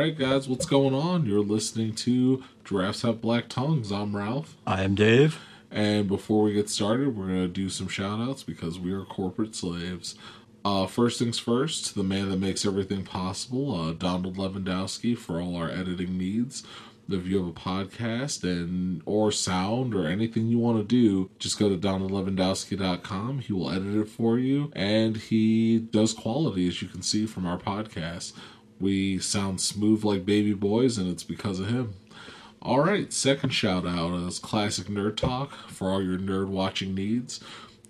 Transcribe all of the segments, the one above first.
right, guys, what's going on? You're listening to Giraffes Have Black Tongues. I'm Ralph. I am Dave. And before we get started, we're going to do some shout outs because we are corporate slaves. Uh, first things first, the man that makes everything possible, uh, Donald Lewandowski, for all our editing needs. If you have a podcast and or sound or anything you want to do, just go to donaldlewandowski.com. He will edit it for you, and he does quality, as you can see from our podcast. We sound smooth like baby boys, and it's because of him. All right, second shout out is Classic Nerd Talk for all your nerd watching needs.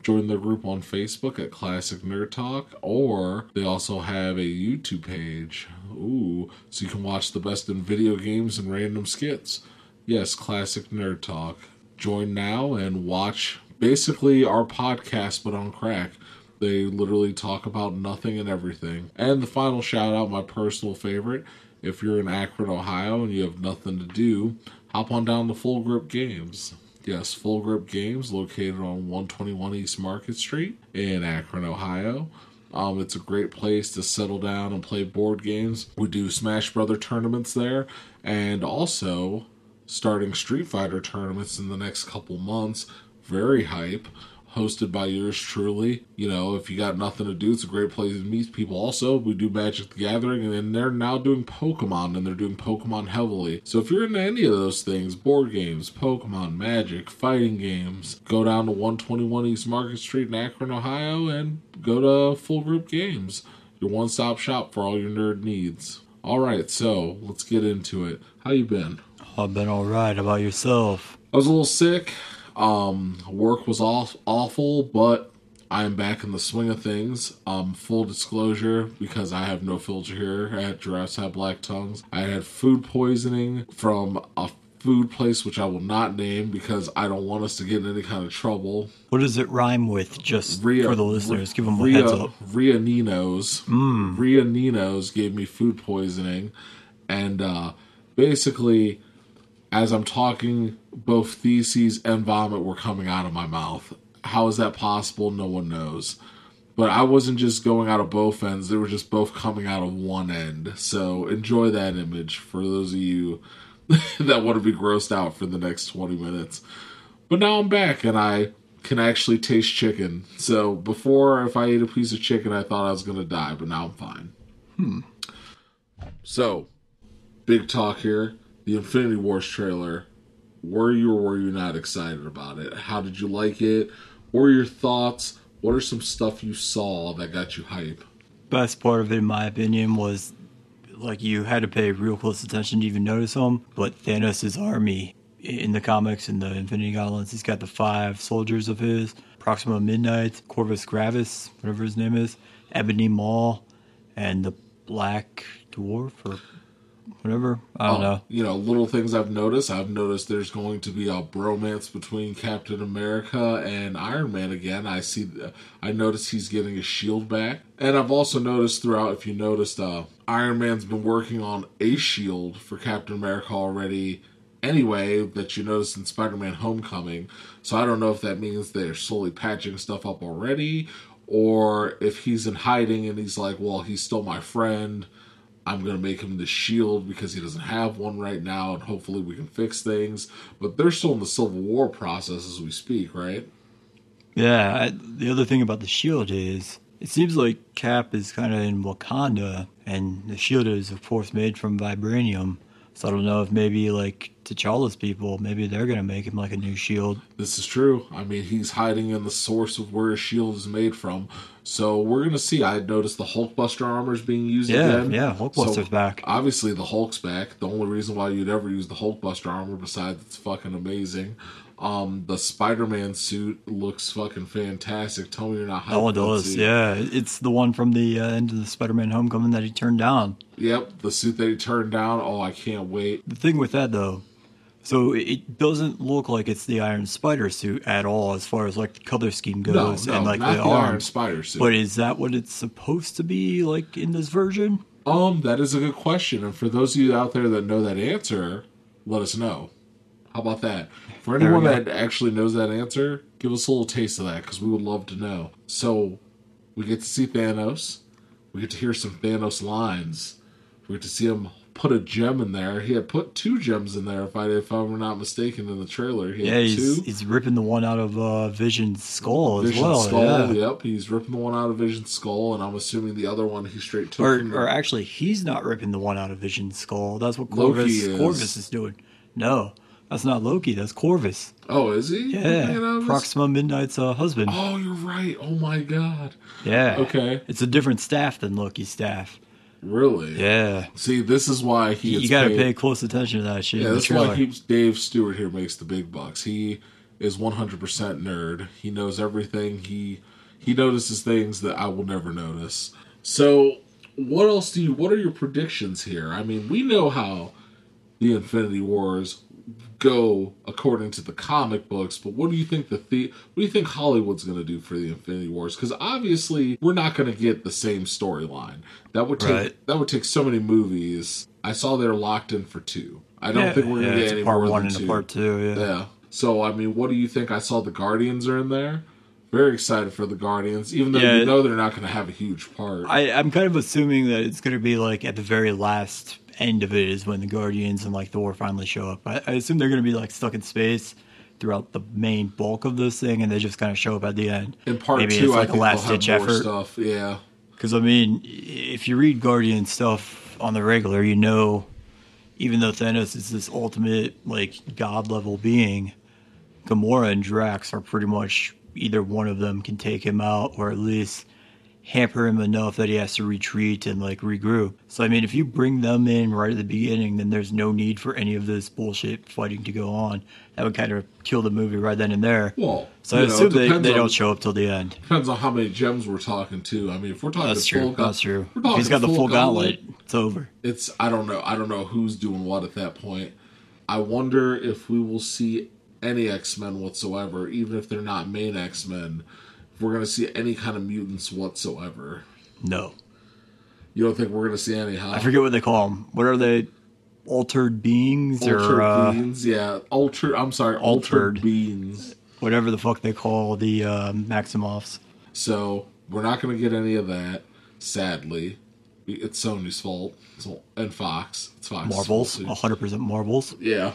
Join the group on Facebook at Classic Nerd Talk, or they also have a YouTube page. Ooh, so you can watch the best in video games and random skits. Yes, Classic Nerd Talk. Join now and watch basically our podcast, but on crack. They literally talk about nothing and everything. And the final shout out, my personal favorite. If you're in Akron, Ohio, and you have nothing to do, hop on down to Full Grip Games. Yes, Full Grip Games, located on 121 East Market Street in Akron, Ohio. Um, it's a great place to settle down and play board games. We do Smash Brother tournaments there, and also starting Street Fighter tournaments in the next couple months. Very hype hosted by yours truly. You know, if you got nothing to do, it's a great place to meet people. Also, we do Magic the Gathering, and then they're now doing Pokemon, and they're doing Pokemon heavily. So if you're into any of those things, board games, Pokemon, Magic, fighting games, go down to 121 East Market Street in Akron, Ohio, and go to Full Grip Games, your one-stop shop for all your nerd needs. All right, so let's get into it. How you been? I've been all right. How about yourself? I was a little sick. Um, work was off, awful, but I am back in the swing of things. Um, full disclosure, because I have no filter here at Giraffes Have Black Tongues, I had food poisoning from a food place which I will not name because I don't want us to get in any kind of trouble. What does it rhyme with? Just Ria- for the listeners, give them a Ria, heads up. Ria Nino's. Mm. Ria Nino's gave me food poisoning, and uh, basically, as I'm talking, both feces and vomit were coming out of my mouth. How is that possible? No one knows. But I wasn't just going out of both ends; they were just both coming out of one end. So enjoy that image for those of you that want to be grossed out for the next 20 minutes. But now I'm back and I can actually taste chicken. So before, if I ate a piece of chicken, I thought I was going to die, but now I'm fine. Hmm. So, big talk here. The Infinity Wars trailer. Were you or were you not excited about it? How did you like it? What were your thoughts? What are some stuff you saw that got you hype? Best part of it, in my opinion, was like you had to pay real close attention to even notice him. But Thanos' army in the comics in the Infinity Gauntlets, he's got the five soldiers of his: Proxima Midnight, Corvus Gravis, whatever his name is, Ebony Maw, and the Black Dwarf or whatever. I don't Uh, know. You know, little things I've noticed. I've noticed there's going to be a bromance between Captain America and Iron Man again. I see. I noticed he's getting his shield back, and I've also noticed throughout. If you noticed, uh, Iron Man's been working on a shield for Captain America already. Anyway, that you noticed in Spider-Man: Homecoming. So I don't know if that means they're slowly patching stuff up already, or if he's in hiding and he's like, "Well, he's still my friend." I'm going to make him the shield because he doesn't have one right now, and hopefully we can fix things. But they're still in the Civil War process as we speak, right? Yeah, I, the other thing about the shield is it seems like Cap is kind of in Wakanda, and the shield is, of course, made from vibranium. So I don't know if maybe like T'Challa's people, maybe they're gonna make him like a new shield. This is true. I mean, he's hiding in the source of where his shield is made from. So we're going to see. I noticed the Hulkbuster armor is being used Yeah, again. yeah, Hulkbuster's back. Obviously, the Hulk's back. The only reason why you'd ever use the Hulkbuster armor, besides it's fucking amazing. Um, the Spider-Man suit looks fucking fantastic. Tell me you're not hyped one about does, yeah. It's the one from the uh, end of the Spider-Man Homecoming that he turned down. Yep, the suit that he turned down. Oh, I can't wait. The thing with that though, so it doesn't look like it's the Iron Spider suit at all, as far as like the color scheme goes no, and like not the, the, Iron. Spider suit. But is that what it's supposed to be like in this version? Um, that is a good question, and for those of you out there that know that answer, let us know. How about that? For anyone that actually knows that answer, give us a little taste of that because we would love to know. So, we get to see Thanos. We get to hear some Thanos lines. We get to see him put a gem in there. He had put two gems in there, if I if I'm not mistaken, in the trailer. He Yeah, had he's, two. he's ripping the one out of uh, Vision's skull as well. skull. yeah. Yep, he's ripping the one out of Vision's skull, and I'm assuming the other one he straight took. Or, or actually, he's not ripping the one out of Vision's skull. That's what Corvus is. Corvus is doing. No, that's not Loki. That's Corvus. oh, is he? Yeah, Hanging out of his- Proxima Midnight's uh, husband. Oh, you're right. Oh my god. yeah. okay. It's a different staff than Loki's staff. Really? Yeah. See, this is why he. You got to pay close attention to that shit Yeah, that's why Dave Stewart here makes the big bucks. He is 100% nerd. He knows everything. He he notices things that I will never notice. So, what else do you? What are your predictions here? I mean, we know how the Infinity Wars go according to the comic books, but what do you think the, the what do you think Hollywood's going to do for the Infinity Wars? Because obviously, we're not going to get the same storyline. That would take Right. that would take so many movies. I saw they're locked in for two. I don't yeah, think we're yeah, gonna get any part more one than two. part two. Yeah. Yeah. So I mean, what do you think? I saw the Guardians are in there. Very excited for the Guardians, even though Yeah. you know they're not going to have a huge part. I, I'm kind of assuming that it's going to be like at the very last end of it is when the Guardians and like Thor finally show up. I, I assume they're going to be like stuck in space throughout the main bulk of this thing, and they just kind of show up at the end. in part Maybe two, it's like a think last ditch effort. stuff. Yeah. Because I mean, if you read Guardian stuff on the regular, you know, even though Thanos is this ultimate like god level being, Gamora and Drax are pretty much either one of them can take him out or at least hamper him enough that he has to retreat and like regroup. So I mean, if you bring them in right at the beginning, then there's no need for any of this bullshit fighting to go on. That would kind of kill the movie right then and there. Well, so I know, assume they, they on- don't show up till the end. Depends on how many gems we're talking to. I mean, if we're talking That's full true. gu- That's true. talking he's got the full gauntlet, gauntlet, it's over. It's I don't know. I don't know who's doing what at that point. I wonder if we will see any X Men whatsoever, even if they're not main X Men. We're going to see any kind of mutants whatsoever. No. You don't think we're going to see any? Huh? I forget what they call them. What are they? Altered beings Altered or uh, beings, yeah. Altered. I'm sorry, altered, Altered. beings. whatever the fuck they call the uh, Maximoffs. So we're not going to get any of that. Sadly, it's Sony's fault. And Fox. It's Fox. Marvels, 100% Marvels. Yeah.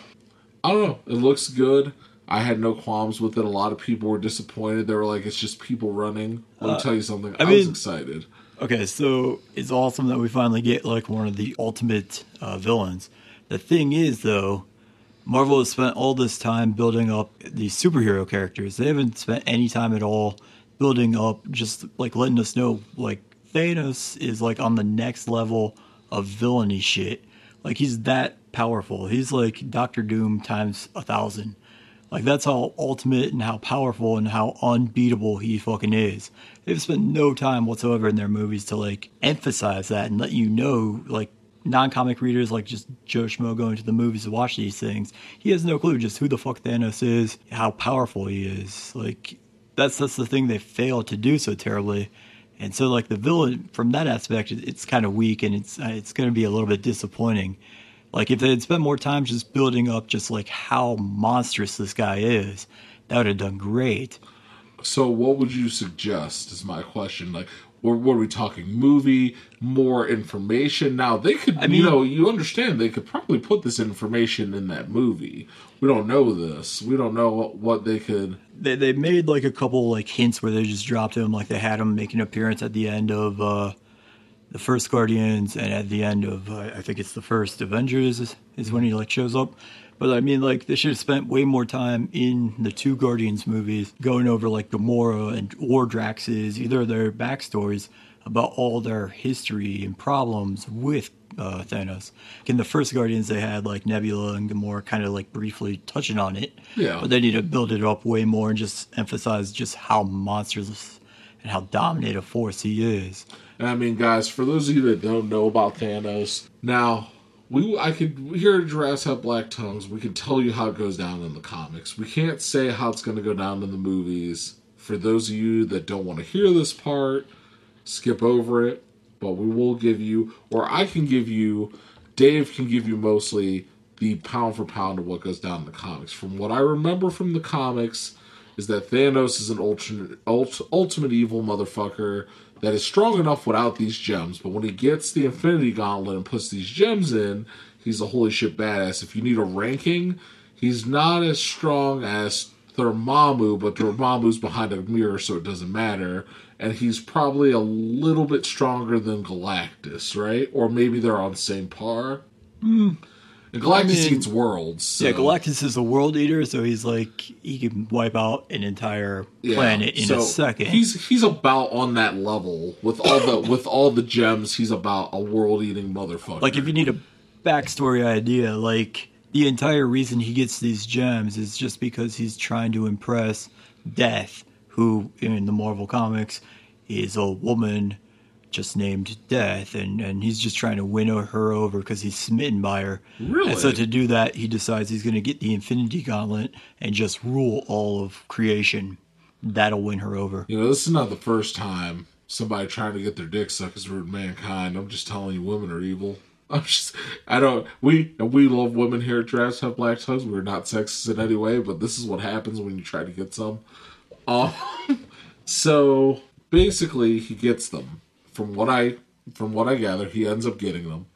I don't know. It looks good. I had no qualms with it. A lot of people were disappointed. They were like, "It's just people running." Let me tell you something. I, was mean- excited. Okay, so it's awesome that we finally get like one of the ultimate uh, villains. The thing is, though, Marvel has spent all this time building up these superhero characters. They haven't spent any time at all building up, just like letting us know, like Thanos is like on the next level of villainy shit. Like he's that powerful. He's like Doctor Doom times a thousand. Like that's how ultimate and how powerful and how unbeatable he fucking is. They've spent no time whatsoever in their movies to like emphasize that and let you know, like non-comic readers, like just Joe Schmo going to the movies to watch these things. He has no clue just who the fuck Thanos is, how powerful he is. Like that's that's the thing they failed to do so terribly. And so, like the villain, from that aspect, it's kind of weak, and it's it's going to be a little bit disappointing. Like if they had spent more time just building up just like how monstrous this guy is, that would have done great. So, what would you suggest? Is my question. Like, what, what are we talking? Movie, more information. Now they could, mean- you know, you understand they could probably put this information in that movie. We don't know this. We don't know what, what they could. They they made like a couple like hints where they just dropped him, like they had him make an appearance at the end of uh, the first Guardians and at the end of uh, I think it's the first Avengers is, is when he like shows up. But I mean, like they should have spent way more time in the two Guardians movies going over like Gamora and or Drax's either their backstories about all their history and problems with uh, Thanos. In the first Guardians, they had like Nebula and Gamora kind of like briefly touching on it. Yeah. But they need to build it up way more and just emphasize just how monstrous and how dominant a force he is. I mean, guys, for those of you that don't know about Thanos, now we I could here at Giraffes have black tongues. We can tell you how it goes down in the comics. We can't say how it's going to go down in the movies. For those of you that don't want to hear this part, skip over it. But we will give you, or I can give you, Dave can give you mostly the pound for pound of what goes down in the comics. From what I remember from the comics, is that Thanos is an ultimate, ult, ultimate evil motherfucker that is strong enough without these gems. But when he gets the Infinity Gauntlet and puts these gems in, he's a holy shit badass. If you need a ranking, he's not as strong as Dormammu, but Dormammu's behind a mirror, so it doesn't matter. And he's probably a little bit stronger than Galactus, right? Or maybe they're on the same par. And Galactus I mean- eats worlds. So. Yeah, Galactus is a world eater, so he's like he can wipe out an entire Yeah, planet in so a second. He's he's about on that level with all the with all the gems. He's about a world eating motherfucker. like if you need a backstory idea, like the entire reason he gets these gems is just because he's trying to impress Death, who in the Marvel comics is a woman just named Death, and, and he's just trying to win her over because he's smitten by her. Really? And so to do that, he decides he's going to get the Infinity Gauntlet and just rule all of creation. That'll win her over. you know, this is not the first time somebody trying to get their dick sucked has ruined mankind. I'm just telling you, women are evil. I'm just, I don't. We we love women here at Giraffes Have Black Tongues. We're not sexist in any way, but this is what happens when you try to get some. Um, so basically, he gets them. From what I from what I gather, he ends up getting them,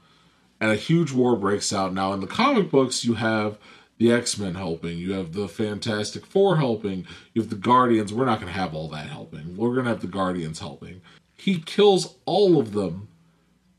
and a huge war breaks out. Now, in the comic books, you have the X Men helping, you have the Fantastic Four helping, you have the Guardians. We're not going to have all that helping. We're going to have the Guardians helping. He kills all of them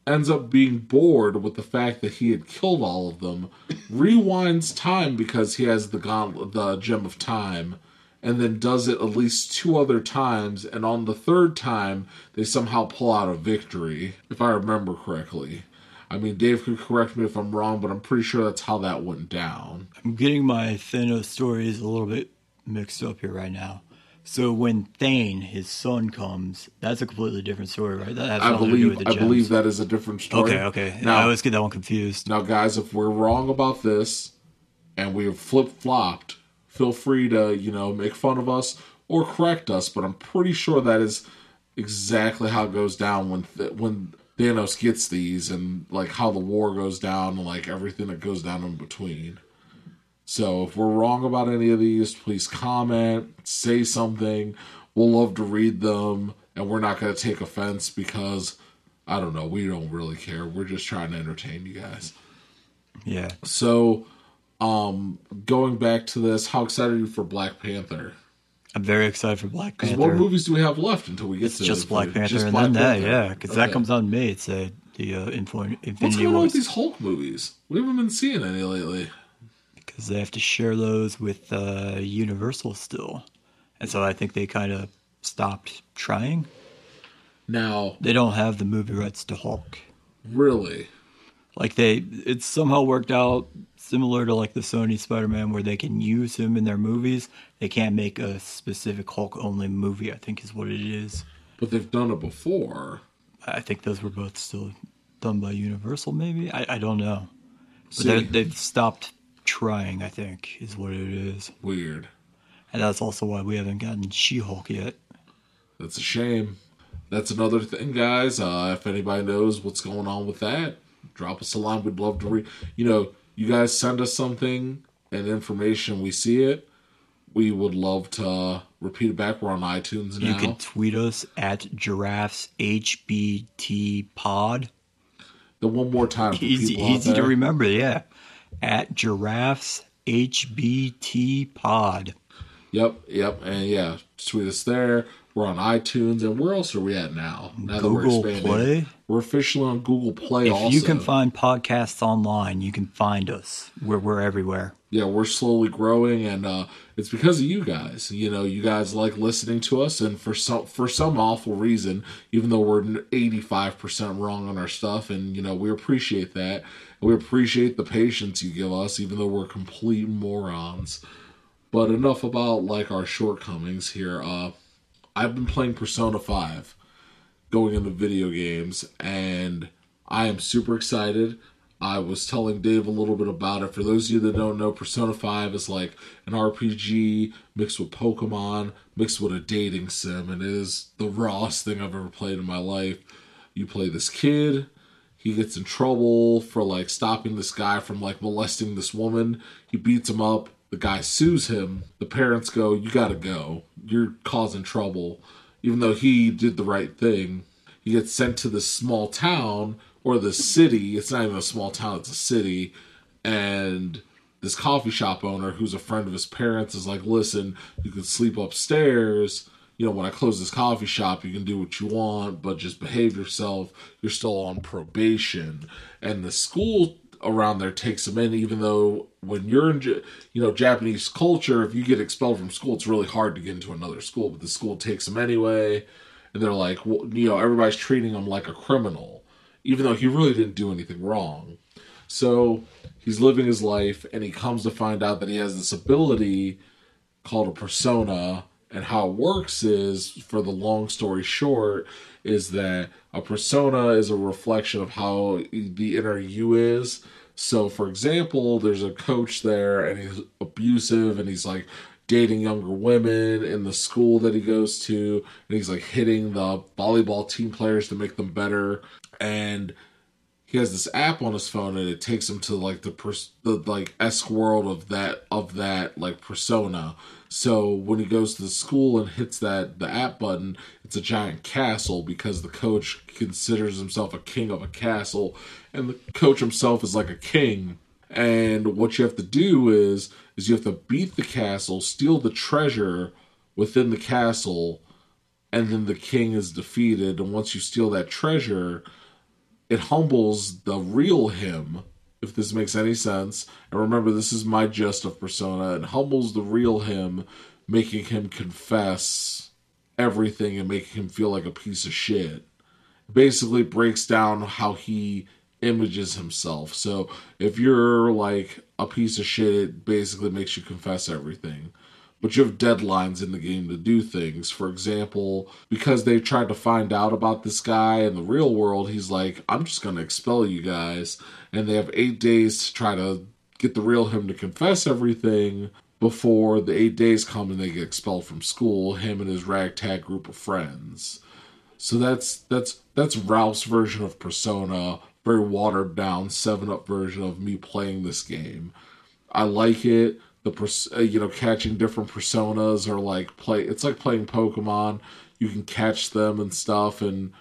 ends up being bored with the fact that he had killed all of them, rewinds time because he has the gauntlet, the gem of time, and then does it at least two other times, and on the third time they somehow pull out a victory, if I remember correctly. I mean, Dave could correct me if I'm wrong, but I'm pretty sure that's how that went down. I'm getting my Thanos stories a little bit mixed up here right now. So when Thane, his son, comes, that's a completely different story, right? That has I nothing to do believe with the I believe that is a different story. Okay, okay. Now I always get that one confused. Now, guys, if we're wrong about this and we've flip flopped, feel free to, you know, make fun of us or correct us, but I'm pretty sure that is exactly how it goes down when th- when Thanos gets these and like how the war goes down and like everything that goes down in between. So if we're wrong about any of these, please comment, say something. We'll love to read them and we're not going to take offense because I don't know, we don't really care. We're just trying to entertain you guys. Yeah. So, um, going back to this, how excited are you for Black Panther? I'm very excited for Black Because Panther. what movies do we have left until we get it's to just Black Panther just and Black then that, Panther? yeah, because that comes on May. It's uh, the uh, Info- What's Infinity going on with these Hulk movies? We haven't been seeing any lately. because they have to share those with uh, Universal still, and so I think they kind of stopped trying. Now, They don't have the movie rights to Hulk. really, like they it's somehow worked out similar to like the Sony Spider-Man where they can use him in their movies. They can't make a specific Hulk only movie, I think is what it is. but they've done it before. I think those were both still done by Universal maybe. I, I don't know. But they've stopped trying, I think, is what it is. weird. And that's also why we haven't gotten She-Hulk yet. That's a shame. That's another thing, guys. Uh, if anybody knows what's going on with that, drop us a line. We'd love to read. You know, you guys send us something and information. We see it. We would love to repeat it back. We're on iTunes now. You can tweet us at giraffes HBT pod. the one more time. Easy, easy to remember, yeah. At giraffes HBT pod. Yep, yep, and yeah, tweet us there. We're on iTunes, and where else are we at now? Now that we're Google Play. We're officially on Google Play. If also, you can find podcasts online, you can find us. We're we're everywhere. yeah, we're slowly growing, and uh, it's because of you guys. You know, you guys like listening to us, and for some for some awful reason, even though we're eighty five percent wrong on our stuff, and you know we appreciate that. We appreciate the patience you give us, even though we're complete morons. But enough about like our shortcomings here. Uh, I've been playing Persona Five, going into video games, and I am super excited. I was telling Dave a little bit about it. For those of you that don't know, Persona 5 is like an RPG mixed with Pokemon, mixed with a dating sim, and it is the rawest thing I've ever played in my life. You play this kid, he gets in trouble for like stopping this guy from like molesting this woman. He beats him up, the guy sues him. The parents go, "You got to go. You're causing trouble." Even though he did the right thing, he gets sent to this small town or the city. It's not even a small town; it's a city, and this coffee shop owner, who's a friend of his parents, is like, "Listen, you can sleep upstairs." you know, when I close this coffee shop, you can do what you want, but just behave yourself. You're still on probation. And the school around there takes them in, even though when you're in, you know, Japanese culture, if you get expelled from school, it's really hard to get into another school, but the school takes them anyway. And they're like, well, you know, everybody's treating him like a criminal, even though he really didn't do anything wrong. So he's living his life, and he comes to find out that he has this ability called a persona and how it works is for the long story short is that a persona is a reflection of how the inner you is. So for example there's a coach there and he's abusive and he's like dating younger women in the school that he goes to and he's like hitting the volleyball team players to make them better. And he has this app on his phone and it takes him to like the pers- the like esque world of that of that like persona so when he goes to the school and hits that the app button, it's a giant castle because the coach considers himself a king of a castle, and the coach himself is like a king. And what you have to do is is you have to beat the castle, steal the treasure within the castle, and then the king is defeated. And once you steal that treasure, it humbles the real him if this makes any sense. And remember, this is my gist of Persona. It humbles the real him, making him confess everything and making him feel like a piece of shit. It basically breaks down how he images himself. So if you're like a piece of shit, it basically makes you confess everything but you have deadlines in the game to do things. For example, because they tried to find out about this guy in the real world, he's like, I'm just going to expel you guys. And they have eight days to try to get the real him to confess everything before the eight days come and they get expelled from school, him and his ragtag group of friends. So that's that's that's Ralph's version of Persona, very watered down, seven up version of me playing this game. I like it the uh, you know catching different personas or like play it's like playing pokemon. You can catch them and stuff and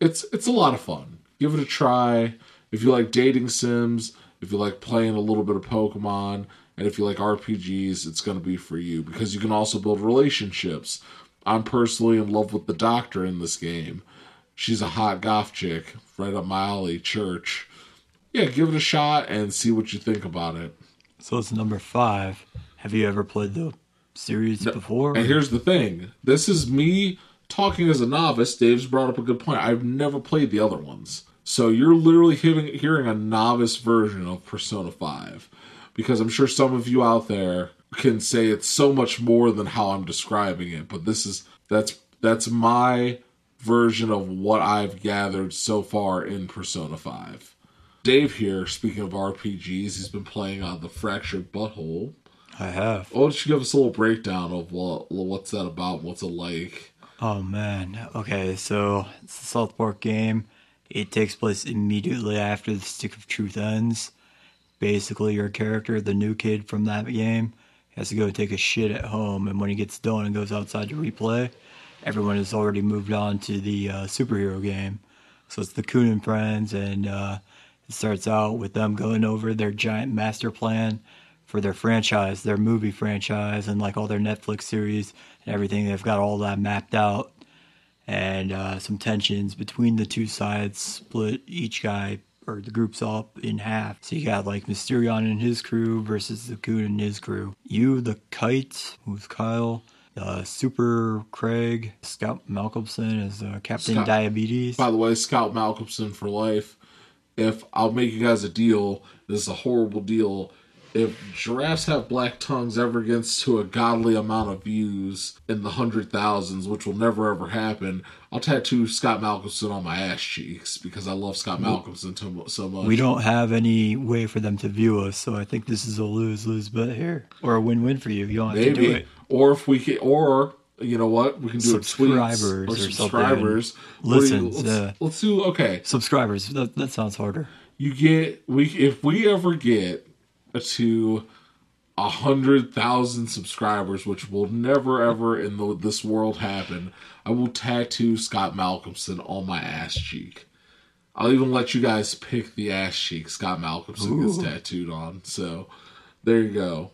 it's it's a lot of fun. Give it a try. If you like dating sims if you like playing a little bit of pokemon and if you like rpgs it's going to be for you because you can also build relationships. I'm personally in love with the doctor in this game. She's a hot goth chick right up my alley church. Yeah give it a shot and see what you think about it so it's number five. Have you ever played the series no, before? And here's the thing: this is me talking as a novice. Dave's brought up a good point. I've never played the other ones, so you're literally hearing hearing a novice version of Persona Five, because I'm sure some of you out there can say it's so much more than how I'm describing it. But this is that's that's my version of what I've gathered so far in Persona Five. Dave here, speaking of RPGs, he's been playing on the Fractured But Whole. I have. Why don't you give us a little breakdown of what what's that about? What's it like? Oh man. Okay, so it's a South Park game. It takes place immediately after the Stick of Truth ends. Basically, your character, the new kid from that game, has to go take a shit at home, and when he gets done and goes outside to replay, everyone has already moved on to the uh, superhero game. So it's the Coon and Friends, and uh, it starts out with them going over their giant master plan for their franchise, their movie franchise, and like all their Netflix series and everything. They've got all that mapped out, and uh, some tensions between the two sides split each guy or the group's up in half. So you got like Mysterion and his crew versus the Coon and his crew. You, the Kite, who's Kyle. Uh, Super Craig, Scott Malkinson as uh, Captain Scott, Diabetes. By the way, Scott Malkinson for life if I'll make you guys a deal, this is a horrible deal. If giraffes have black tongues ever gets to a godly amount of views in the hundred thousands, which will never ever happen, I'll tattoo Scott Malkinson on my ass cheeks because I love Scott Malkinson so much. We don't have any way for them to view us, so I think this is a lose lose bet here, or a win win for you. You don't have Maybe. to do it. Or if we can, or you know what? We can do subscribers or, or subscribers. Listen, let's, uh, let's, do okay. Subscribers. That, that sounds harder. You get we if we ever get to a hundred thousand subscribers, which will never ever in the, this world happen, I will tattoo Scott Malkinson on my ass cheek. I'll even let you guys pick the ass cheek Scott Malkinson gets tattooed on. So there you go.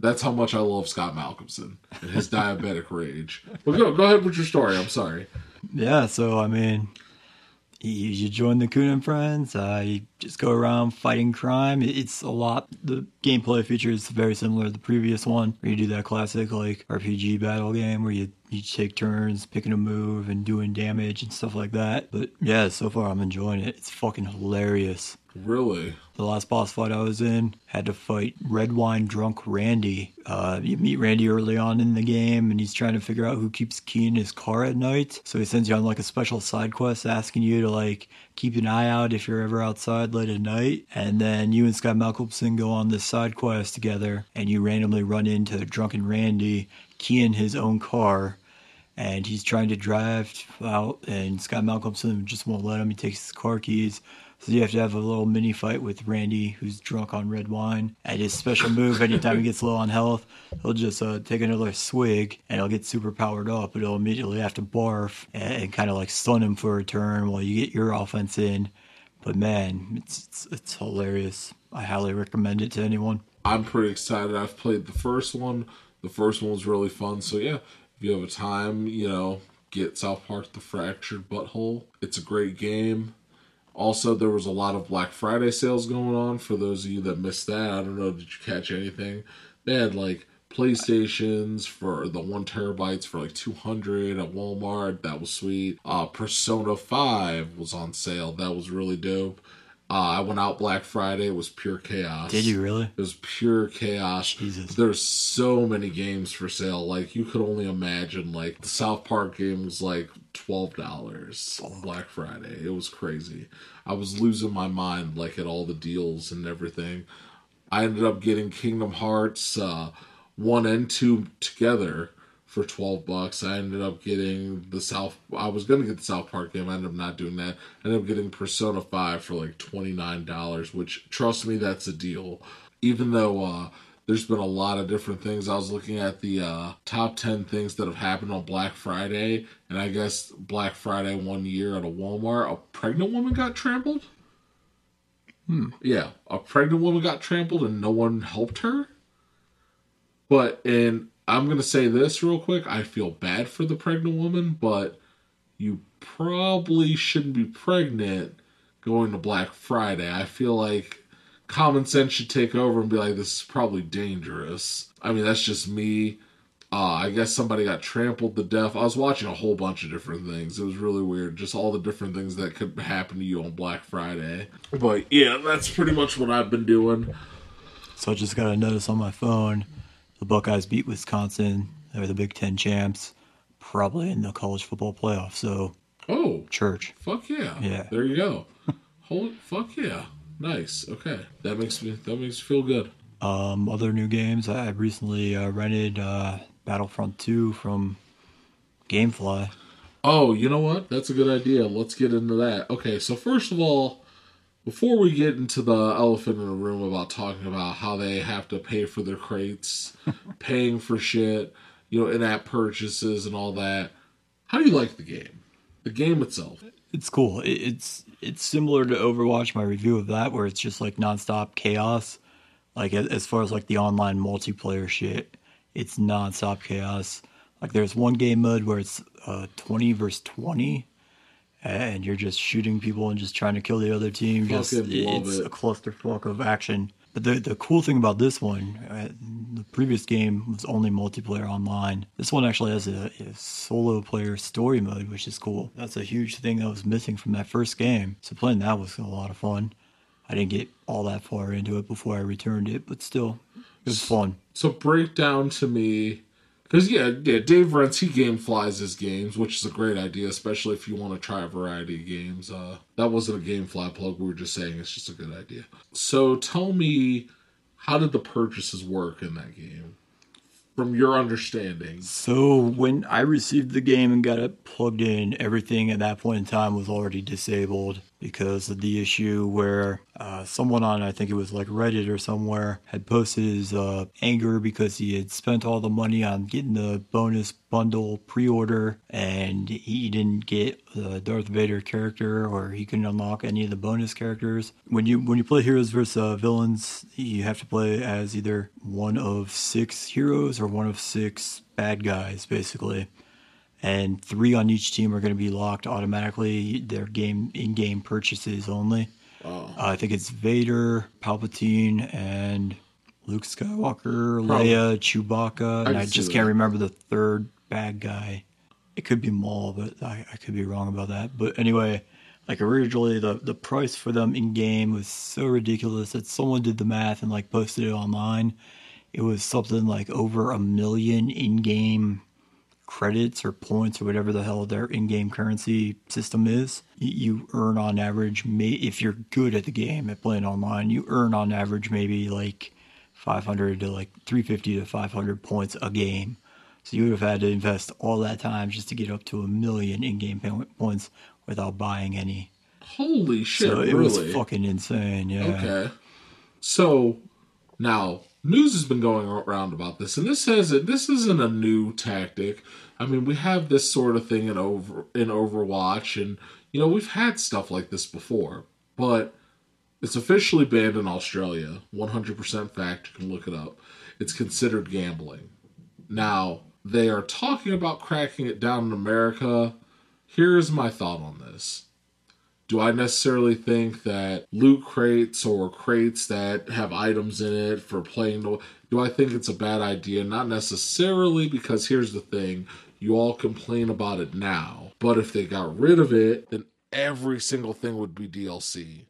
That's how much I love Scott Malkinson and his diabetic rage. But go go ahead with your story. I'm sorry. Yeah, so I mean, you, you join the Coon and Friends. Uh, you just go around fighting crime. It's a lot. The gameplay feature is very similar to the previous one, where you do that classic like RPG battle game where you you take turns picking a move and doing damage and stuff like that. But yeah, so far I'm enjoying it. It's fucking hilarious. Really? The last boss fight I was in had to fight red wine drunk Randy. Uh, you meet Randy early on in the game, and he's trying to figure out who keeps keying his car at night. So he sends you on like a special side quest asking you to like keep an eye out if you're ever outside late at night. And then you and Scott Malkinson go on this side quest together, and you randomly run into drunken Randy keying his own car and he's trying to drive out, and Scott Malkinson just won't let him. He takes his car keys. So you have to have a little mini fight with Randy, who's drunk on red wine. And his special move, anytime he gets low on health, he'll just uh, take another swig, and he'll get super powered up, but he'll immediately have to barf and, and kind of like stun him for a turn while you get your offense in. But man, it's, it's it's hilarious. I highly recommend it to anyone. I'm pretty excited. I've played the first one. The first one was really fun. So yeah, if you have a time, you know, get South Park: The Fractured But Whole. It's a great game. Also, there was a lot of Black Friday sales going on. For those of you that missed that, I don't know, did you catch anything? They had like PlayStations for the one terabytes for like two hundred at Walmart. That was sweet. Uh, Persona Five was on sale. That was really dope. Uh, I went out Black Friday. It was pure chaos. Did you really? It was pure chaos. Jesus. There's so many games for sale. Like you could only imagine. Like the South Park game was like twelve dollars on Black Friday. It was crazy. I was losing my mind like at all the deals and everything. I ended up getting Kingdom Hearts uh, one and two together for twelve bucks. I ended up getting the South. I was gonna get the South Park game. I ended up not doing that. I ended up getting Persona Five for like twenty nine dollars, which trust me, that's a deal. Even though uh, there's been a lot of different things. I was looking at the uh, top ten things that have happened on Black Friday, and I guess Black Friday one year at a Walmart, a pregnant woman got trampled. Yeah, a pregnant woman got trampled and no one helped her. But and I'm gonna say this real quick. I feel bad for the pregnant woman, but you probably shouldn't be pregnant going to Black Friday. I feel like common sense should take over and be like, this is probably dangerous. I mean, that's just me. Uh, I guess somebody got trampled to death. I was watching a whole bunch of different things. It was really weird. Just all the different things that could happen to you on Black Friday. But yeah, that's pretty much what I've been doing. So I just got a notice on my phone. The Buckeyes beat Wisconsin. They're the Big Ten champs, probably in the college football playoff. So Oh, church. fuck yeah. Yeah. There you go. Holy fuck yeah. Nice. Okay. That makes me that makes me feel good. Um, other new games. I recently uh, rented uh, Battlefront 2 from GameFly. Oh, you know what? That's a good idea. Let's get into that. Okay, so first of all, before we get into the elephant in the room about talking about how they have to pay for their crates, paying for shit, you know, in-app purchases and all that, how do you like the game? The game itself. It's cool. It's it's similar to Overwatch. My review of that, where it's just like nonstop chaos. Like as far as like the online multiplayer shit, it's nonstop chaos. Like there's one game mode where it's uh, 20 versus 20, and you're just shooting people and just trying to kill the other team. Just it's it. a clusterfuck of action. But the the cool thing about this one, uh, the previous game was only multiplayer online. This one actually has a, a solo player story mode, which is cool. That's a huge thing that was missing from that first game. So playing that was a lot of fun. I didn't get all that far into it before I returned it, but still, it was fun. So break down to me, because yeah, yeah, Dave Rents he game flies his games, which is a great idea, especially if you want to try a variety of games. Uh, that wasn't a game fly plug; we were just saying it's just a good idea. So tell me, how did the purchases work in that game, from your understanding? So when I received the game and got it plugged in, everything at that point in time was already disabled. Because of the issue where uh, someone on, I think it was like Reddit or somewhere, had posted his uh, anger because he had spent all the money on getting the bonus bundle pre order and he didn't get the Darth Vader character or he couldn't unlock any of the bonus characters. When you when you play heroes versus uh, villains, you have to play as either one of six heroes or one of six bad guys, basically and three on each team are going to be locked automatically. Their game in-game purchases only. Uh, I think it's Vader, Palpatine, and Luke Skywalker, Probably. Leia, Chewbacca, and I, I just can't remember the third bad guy. It could be Maul, but I, I could be wrong about that. But anyway, like originally the the price for them in game was so ridiculous that someone did the math and like posted it online. It was something like over a million in game credits or points or whatever the hell their in-game currency system is. You earn on average, if you're good at the game at playing online, you earn on average maybe like 500 to like 350 to 500 points a game. So you would have had to invest all that time just to get up to a million in-game points without buying any. Holy shit! So it really? was fucking insane. Yeah. Okay. So now news has been going around about this, and this says that this isn't a new tactic. I mean, we have this sort of thing in over in Overwatch, and you know we've had stuff like this before, but it's officially banned in Australia. One hundred percent fact. You can look it up. It's considered gambling. Now they are talking about cracking it down in America. Here's my thought on this. Do I necessarily think that loot crates or crates that have items in it for playing? Do I think it's a bad idea? Not necessarily, because here's the thing you all complain about it now, but if they got rid of it, then every single thing would be DLC.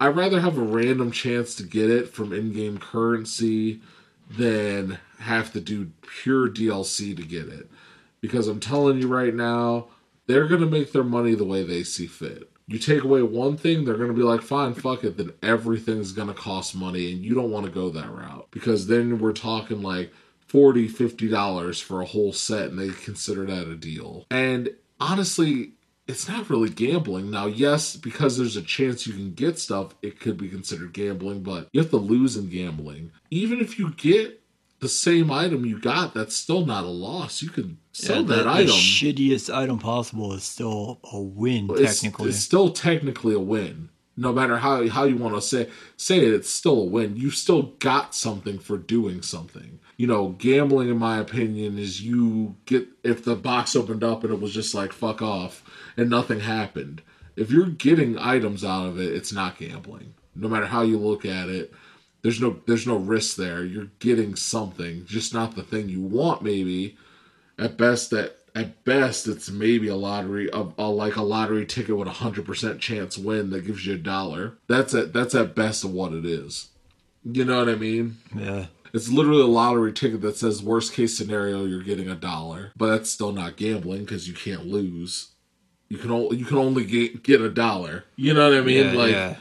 I'd rather have a random chance to get it from in game currency than have to do pure DLC to get it. Because I'm telling you right now, they're going to make their money the way they see fit. You take away one thing, they're going to be like, fine, fuck it, then everything's going to cost money, and you don't want to go that route. Because then we're talking like 40 $50 for a whole set, and they consider that a deal. And honestly, it's not really gambling. Now, yes, because there's a chance you can get stuff, it could be considered gambling, but you have to lose in gambling. Even if you get the same item you got, that's still not a loss. You can sell yeah, the, that item. The shittiest item possible is still a win. It's, technically, it's still technically a win. No matter how how you want to say say it, it's still a win. You still got something for doing something. You know, gambling, in my opinion, is you get if the box opened up and it was just like fuck off and nothing happened. If you're getting items out of it, it's not gambling. No matter how you look at it there's no there's no risk there. You're getting something, just not the thing you want. Maybe at best that at best it's maybe a lottery of a, like a lottery ticket with a hundred percent chance win that gives you a dollar. That's at that's at best of what it is. You know what I mean? Yeah. It's literally a lottery ticket that says worst case scenario you're getting a dollar, but that's still not gambling because you can't lose. You can only you can only get get a dollar. You know what I mean? Yeah, like. Yeah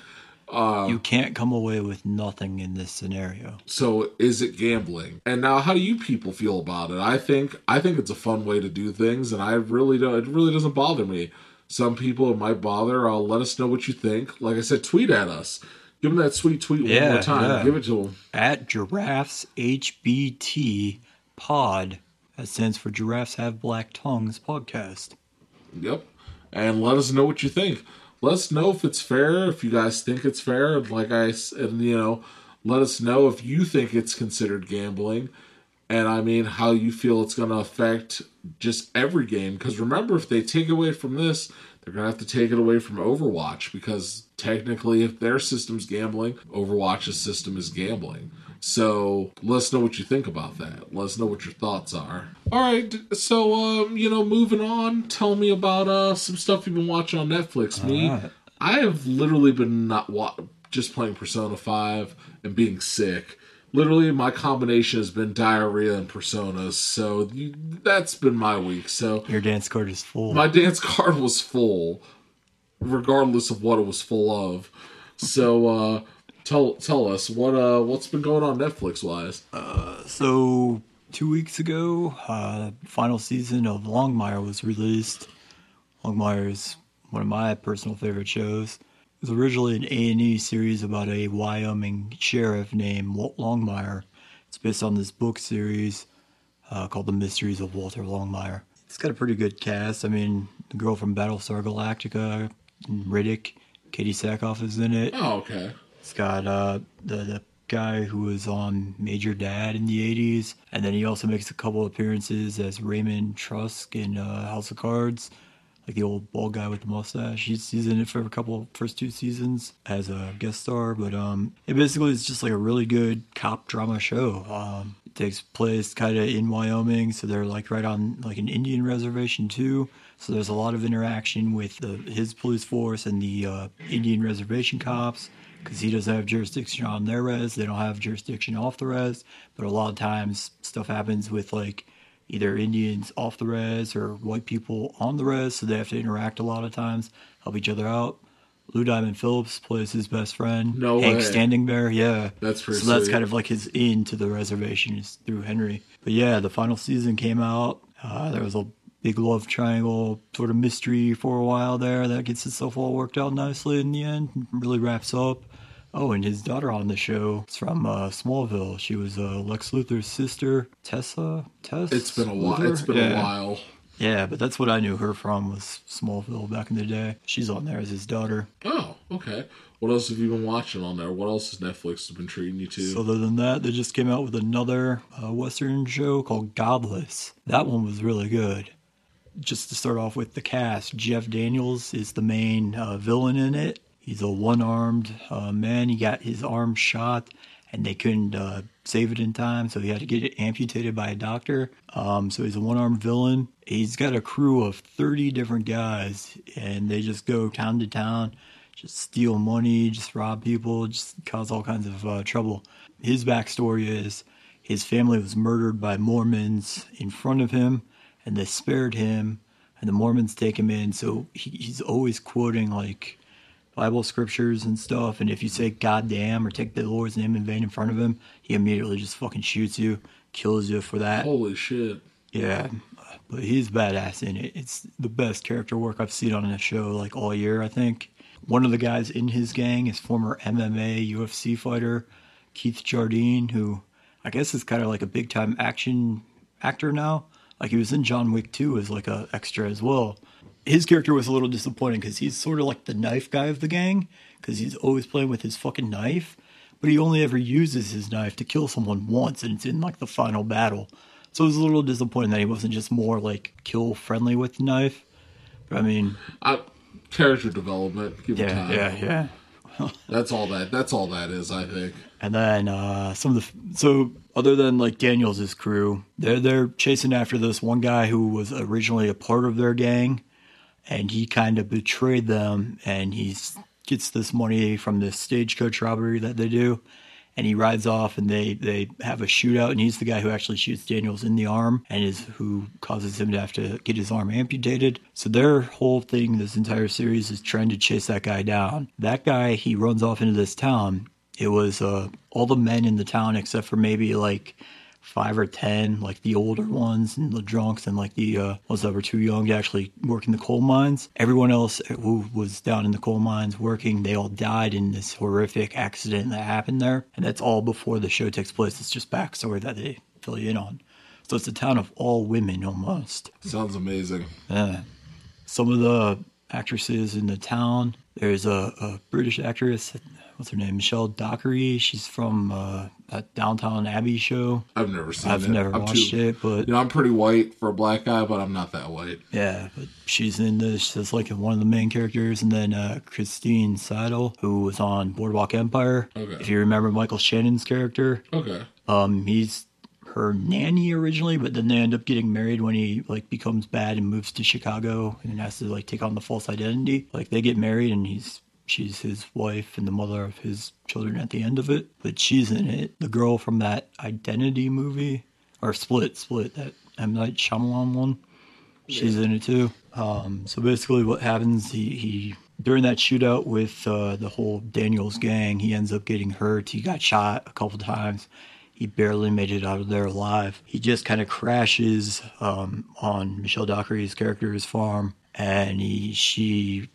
uh, you can't come away with nothing in this scenario. So is it gambling? And now, how do you people feel about it? I think I think it's a fun way to do things, and I really don't. It really doesn't bother me. Some people it might bother. I'll let us know what you think. Like I said, tweet at us. Give them that sweet tweet yeah, one more time. Yeah. Give it to them at giraffes HBT Pod. That stands for Giraffes Have Black Tongues Podcast. Yep, and let us know what you think let us know if it's fair. If you guys think it's fair, like I and you know, let us know if you think it's considered gambling, and I mean how you feel it's going to affect just every game. Because remember, if they take away from this, they're going to have to take it away from Overwatch because technically, if their system's gambling, Overwatch's system is gambling. So let us know what you think about that. Let us know what your thoughts are. All right, so um, you know, moving on. Tell me about uh some stuff you've been watching on Netflix. me, right. I have literally been not wa- just playing Persona Five and being sick. Literally, my combination has been diarrhea and personas. So you, that's been my week. So your dance card is full. My dance card was full, regardless of what it was full of. So. uh tell tell us what uh what's been going on Netflix wise. Uh, so two weeks ago, uh, final season of Longmire was released. Longmire is one of my personal favorite shows. It was originally an A&E series about a Wyoming sheriff named Walt Longmire. It's based on this book series uh, called The Mysteries of Walter Longmire. It's got a pretty good cast. I mean, the girl from Battlestar Galactica, Riddick, Katee Sackhoff is in it. Oh, okay. It's got uh, the, the guy who was on Major Dad in the 80s. And then he also makes a couple appearances as Raymond Tusk in uh, House of Cards, like the old bald guy with the mustache. He's, he's in it for a couple first two seasons as a guest star. But um, it basically is just like a really good cop drama show. Um, it takes place kind of in Wyoming, so they're like right on like an Indian reservation too. So there's a lot of interaction with the, his police force and the uh, Indian reservation cops because he doesn't have jurisdiction on their res. They don't have jurisdiction off the res. But a lot of times stuff happens with like either Indians off the res or white people on the res, so they have to interact a lot of times, help each other out. Lou Diamond Phillips plays his best friend. No Hank way. Standing Bear, yeah. That's pretty So that's sweet. kind of like his in to the reservation is through Henry. But yeah, the final season came out. Uh, there was a big love triangle sort of mystery for a while there that gets itself all worked out nicely in the end. Really wraps up. Oh, and his daughter on the show is from uh, Smallville. She was uh, Lex Luthor's sister, Tessa. Tess. It's been a while. Luthor? It's been a while. Yeah, but that's what I knew her from was Smallville back in the day. She's on there as his daughter. Oh, okay. What else have you been watching on there? What else has Netflix been treating you to? So other than that, they just came out with another uh, Western show called Godless. That one was really good. Just to start off with the cast, Jeff Daniels is the main uh, villain in it. He's a one-armed uh, man. He got his arm shot, and they couldn't uh, save it in time, so he had to get it amputated by a doctor. Um, so he's a one-armed villain. He's got a crew of 30 different guys, and they just go town to town just steal money, just rob people, just cause all kinds of uh, trouble. His backstory is his family was murdered by Mormons in front of him, and they spared him, and the Mormons take him in. So he, he's always quoting like Bible scriptures and stuff. And if you say "God damn" or take the Lord's name in vain in front of him, he immediately just fucking shoots you, kills you for that. Holy shit. Yeah, but he's badass in it. It's the best character work I've seen on a show like all year. I think one of the guys in his gang is former MMA UFC fighter Keith Jardine, who I guess is kind of like a big time action actor now. Like he was in John Wick 2 as like a extra as well. His character was a little disappointing because he's sort of like the knife guy of the gang because he's always playing with his fucking knife, but he only ever uses his knife to kill someone once, and it's in like the final battle. So it was a little disappointing that he wasn't just more like kill friendly with the knife. But I mean, I, character development. Give it yeah, time. yeah, yeah. That's all that. That's all that is. I think. And then uh, some of the so other than like Daniels' crew, they're they're chasing after this one guy who was originally a part of their gang, and he kind of betrayed them, and he gets this money from this stagecoach robbery that they do, and he rides off, and they they have a shootout, and he's the guy who actually shoots Daniels in the arm, and is who causes him to have to get his arm amputated. So their whole thing, this entire series, is trying to chase that guy down. That guy, he runs off into this town it was uh, all the men in the town except for maybe like five or ten, like the older ones and the drunks and like the uh, ones that were too young to actually work in the coal mines. Everyone else who was down in the coal mines working, they all died in this horrific accident that happened there. And that's all before the show takes place. It's just backstory that they fill you in on. So it's a town of all women almost. Sounds amazing. Yeah. Some of the actresses in the town. There's a, a British actress. What's her name? Michelle Dockery. She's from uh, that Downton Abbey show. I've never seen it. I've it. never I'm watched too- it, but You know, I'm pretty white for a black guy, but I'm not that white. yeah, but she's in this. She's like one of the main characters, and then uh, Christiane Seidel, who was on Boardwalk Empire. Okay. If you remember Michael Shannon's character, Okay. um, he's her nanny originally, but then they end up getting married when he like becomes bad and moves to Chicago and has to like take on the false identity. Like they get married and he's she's his wife and the mother of his children at the end of it. But she's in it. The girl from that Identity movie or Split, Split that M Night Shyamalan one. She's in it too. Um, so basically, what happens? He, he during that shootout with uh, the whole Daniels gang, he ends up getting hurt. He got shot a couple times. He barely made it out of there alive. He just kind of crashes um, on Michelle Dockery's character's farm, and he she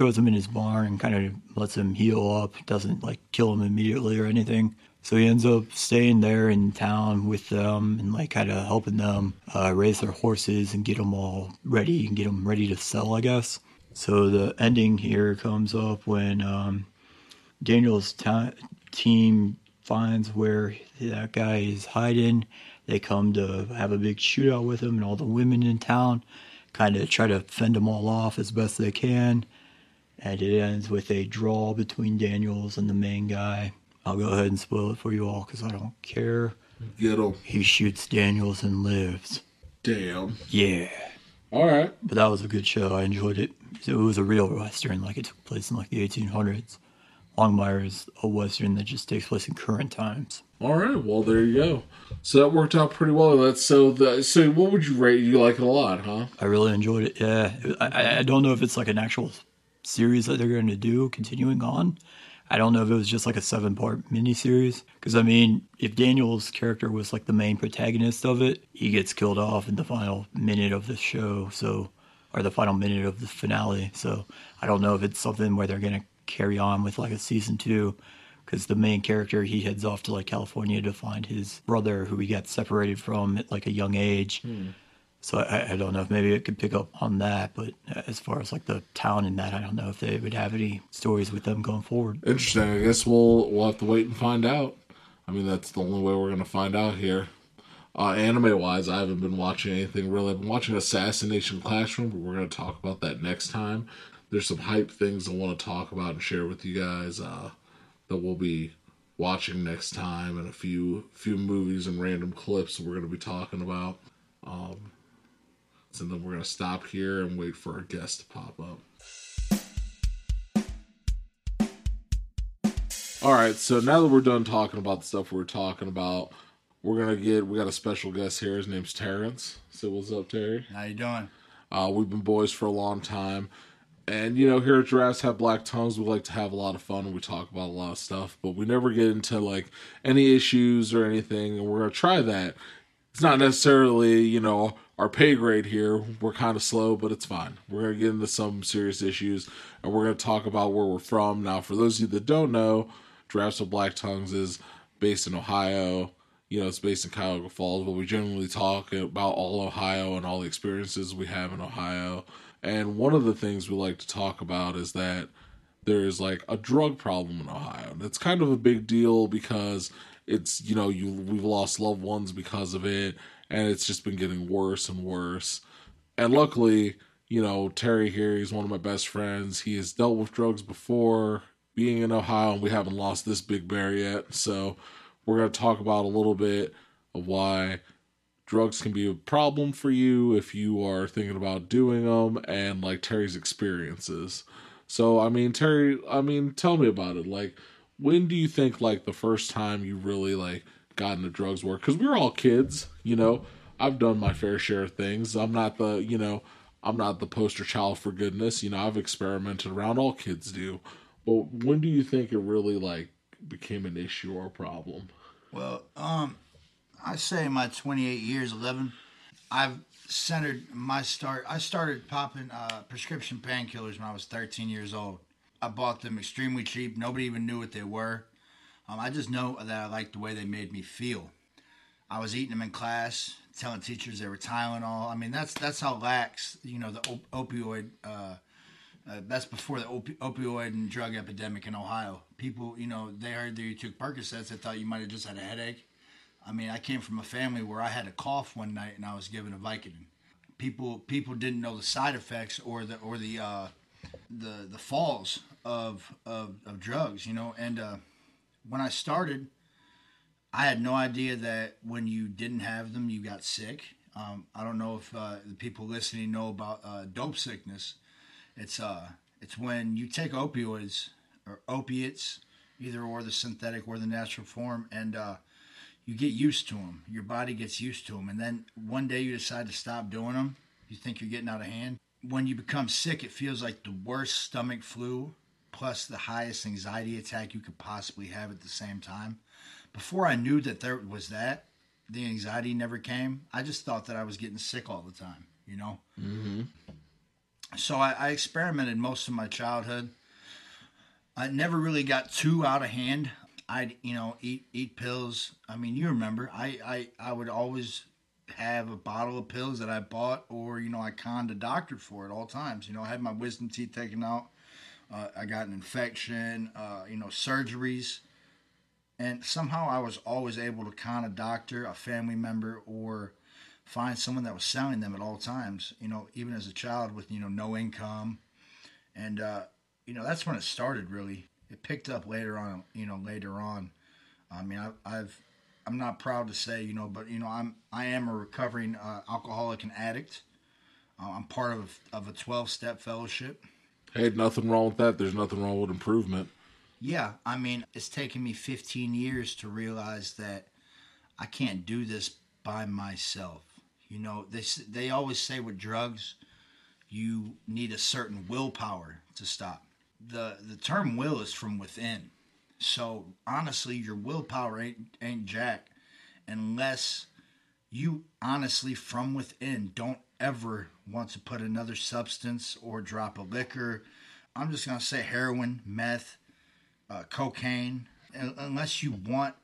throws him in his barn and kind of lets him heal up. Doesn't like kill him immediately or anything. So he ends up staying there in town with them and like kind of helping them uh, raise their horses and get them all ready and get them ready to sell, I guess. So the ending here comes up when um, Daniel's team finds where that guy is hiding. They come to have a big shootout with him, and all the women in town kind of try to fend them all off as best they can. And it ends with a draw between Daniels and the main guy. I'll go ahead and spoil it for you all because I don't care. Get him. He shoots Daniels and lives. Damn. Yeah. All right. But that was a good show. I enjoyed it. It was a real western, like it took place in like the 1800s. Longmire is a western that just takes place in current times. All right. Well, there you go. So that worked out pretty well. That's so. The so what would you rate? You like it a lot, huh? I really enjoyed it. Yeah, I, I- I don't know if it's like an actual series that they're going to do continuing on. I don't know if it was just like a seven part miniseries. Because, I mean, if Daniel's character was like the main protagonist of it, he gets killed off in the final minute of the show. So, or the final minute of the finale. So, I don't know if it's something where they're going to carry on with like a season two. Because the main character, he heads off to like California to find his brother who he got separated from at like a young age. Hmm. So I, I don't know if maybe it could pick up on that, but as far as like the town and that, I don't know if they would have any stories with them going forward. Interesting. I guess we'll we'll have to wait and find out. I mean, that's the only way we're gonna find out here. Uh, anime wise, I haven't been watching anything really. I've been watching Assassination Classroom, but we're gonna talk about that next time. There's some hype things I want to talk about and share with you guys uh, that we'll be watching next time, and a few few movies and random clips we're gonna be talking about. Um, so then we're gonna stop here and wait for our guest to pop up. All right, so now that we're done talking about the stuff we're talking about, we're gonna get we got a special guest here. His name's Terrence. So what's up, Terry? How you doing? Uh, we've been boys for a long time, and you know here at Giraffes Have Black Tongues, we like to have a lot of fun we talk about a lot of stuff, but we never get into like any issues or anything, and we're gonna try that. It's not necessarily you know our pay grade here. We're kind of slow, but it's fine. We're gonna get into some serious issues, and we're gonna talk about where we're from. Now, for those of you that don't know, Giraffes Have Black Tongues is based in Ohio. You know, it's based in Cuyahoga Falls, but we generally talk about all Ohio and all the experiences we have in Ohio. And one of the things we like to talk about is that there's like a drug problem in Ohio. And it's kind of a big deal because it's, you know, you we've lost loved ones because of it and it's just been getting worse and worse. And luckily, you know, Terry here, he's one of my best friends. He has dealt with drugs before being in Ohio, and we haven't lost this big bear yet. So, we're going to talk about a little bit of why drugs can be a problem for you if you are thinking about doing them and like Terry's experiences. So, I mean, Terry, I mean, tell me about it. Like, when do you think like the first time you really like got into drugs were? Because we were all kids, you know. I've done my fair share of things. I'm not the, you know, I'm not the poster child for goodness. You know, I've experimented around. All kids do. But when do you think it really like became an issue or a problem? Well, um, I say my 28 years, 11. I've centered my start. I started popping uh, prescription painkillers when I was 13 years old. I bought them extremely cheap. Nobody even knew what they were. Um, I just know that I liked the way they made me feel. I was eating them in class, telling teachers they were Tylenol. I mean, that's that's how lax, you know, the op- opioid. Uh, uh, that's before the opi- opioid and drug epidemic in Ohio. People, you know, they heard that you took Percocets, they thought you might have just had a headache. I mean, I came from a family where I had a cough one night and I was given a Vicodin. People, people didn't know the side effects or the or the uh, the the falls of of, of drugs, you know. And uh, when I started, I had no idea that when you didn't have them, you got sick. Um, I don't know if uh, the people listening know about uh, dope sickness. It's uh, it's when you take opioids or opiates, either or the synthetic or the natural form, and uh, you get used to them. Your body gets used to them, and then one day you decide to stop doing them. You think you're getting out of hand. When you become sick, it feels like the worst stomach flu plus the highest anxiety attack you could possibly have at the same time. Before I knew that there was that, the anxiety never came. I just thought that I was getting sick all the time, you know? Mm-hmm. so I, I experimented most of my childhood. I never really got too out of hand. I'd you know eat eat pills. I mean, you remember, I I, I would always have a bottle of pills that I bought, or you know, I conned a doctor for at all times. You know, I had my wisdom teeth taken out. Uh, I got an infection. Uh, you know, surgeries, and somehow I was always able to con a doctor, a family member, or find someone that was selling them at all times. You know, even as a child with you know no income, and uh, you know that's when it started. Really, it picked up later on. You know, later on. I mean, I, I've I'm not proud to say, you know, but you know, I'm I am a recovering uh, alcoholic and addict. Uh, I'm part of of a 12 step fellowship. Hey, nothing wrong with that. There's nothing wrong with improvement. Yeah, I mean, it's taken me 15 years to realize that I can't do this by myself. You know, they they always say with drugs, you need a certain willpower to stop. the The term will is from within. So honestly, your willpower ain't ain't jack unless you honestly from within don't ever want to put another substance or drop a liquor. I'm just gonna say heroin, meth, uh, cocaine. Unless you want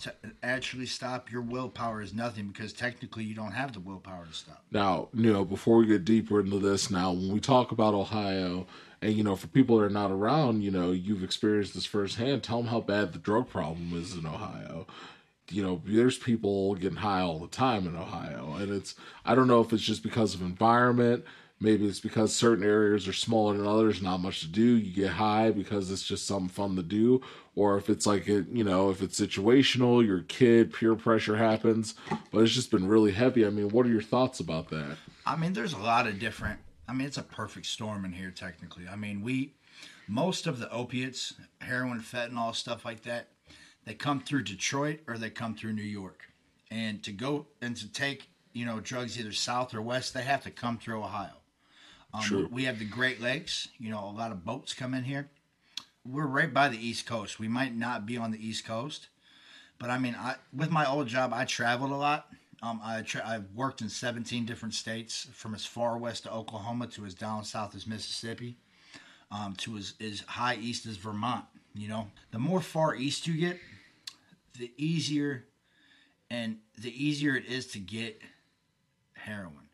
to actually stop, your willpower is nothing because technically you don't have the willpower to stop. Now, you know, before we get deeper into this, now when we talk about Ohio, and you know, for people that are not around, you know, you've experienced this firsthand. Tell them how bad the drug problem is in Ohio. You know, there's people getting high all the time in Ohio, and it's I don't know if it's just because of environment. Maybe it's because certain areas are smaller than others, not much to do. You get high because it's just something fun to do, or if it's like it, you know, if it's situational, your kid, peer pressure happens. But it's just been really heavy. I mean, what are your thoughts about that? I mean, there's a lot of different I mean, it's a perfect storm in here, technically. I mean, we, most of the opiates, heroin, fentanyl, stuff like that, they come through Detroit or they come through New York. And to go and to take, you know, drugs either south or west, they have to come through Ohio. Um, True. We have the Great Lakes, you know, a lot of boats come in here. We're right by the East Coast. We might not be on the East Coast, but I mean, I with my old job, I traveled a lot um, I tra- I've worked in 17 different states, from as far west to Oklahoma to as down south as Mississippi, um, to as, as high east as Vermont. You know, the more far east you get, the easier and the easier it is to get heroin.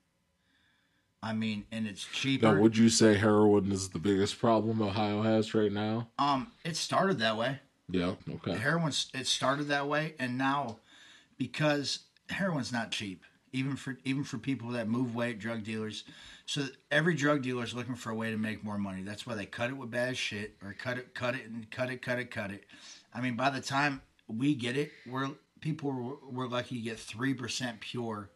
I mean, and it's cheaper. Now, would you say heroin is the biggest problem Ohio has right now? Um, it started that way. Yeah. Okay. Heroin. It started that way, and now because heroin's not cheap, even for even for people that move weight, drug dealers. So every drug dealer is looking for a way to make more money. That's why they cut it with bad shit, or cut it, cut it, and cut it, cut it, cut it. I mean, by the time we get it, we're people were lucky to get three percent pure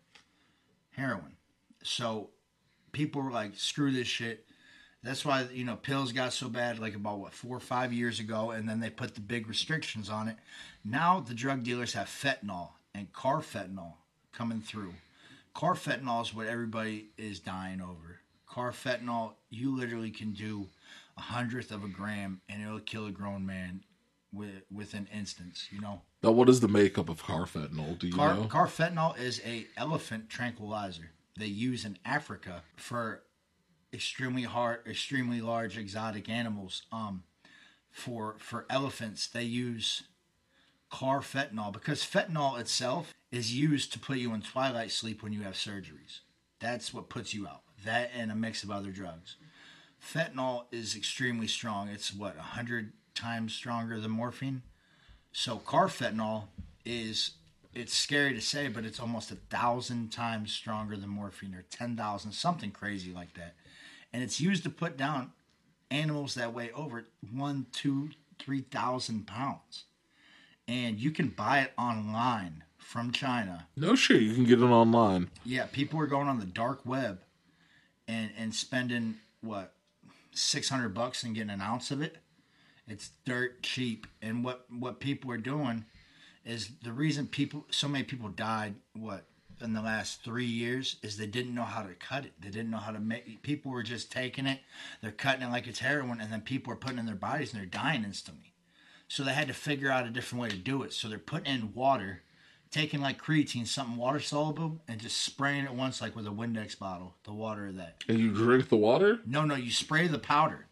heroin. So people were like, "Screw this shit." That's why you know pills got so bad, like about what four or five years ago, and then they put the big restrictions on it. Now the drug dealers have fentanyl, and carfentanil coming through. Carfentanil is what everybody is dying over. Carfentanil, you literally can do a hundredth of a gram and it'll kill a grown man with within instance. You know. Now, what is the makeup of carfentanil? Do you Car- know? Carfentanil is a elephant tranquilizer they use in Africa for extremely hard, extremely large exotic animals. Um, for for elephants, they use carfentanil because fentanyl itself is used to put you in twilight sleep when you have surgeries. That's what puts you out. That and a mix of other drugs. Fentanyl is extremely strong. It's what, a 100 times stronger than morphine? So carfentanil is it's scary to say, but it's almost a thousand times stronger than morphine, or ten thousand, something crazy like that. And it's used to put down animals that weigh over one, two, three thousand pounds and you can buy it online from China. No shit, you can get it online. Yeah, people are going on the dark web and and spending what six hundred bucks and getting an ounce of it. It's dirt cheap, and what what people are doing is the reason people so many people died what in the last three years is they didn't know how to cut it. They didn't know how to make. People were just taking it, they're cutting it like it's heroin, and then people are putting it in their bodies and they're dying instantly. So they had to figure out a different way to do it. So they're putting in water, taking like creatine, something water soluble, and just spraying it once, like with a Windex bottle, the water of that. And you drink the water? No, no, you spray the powder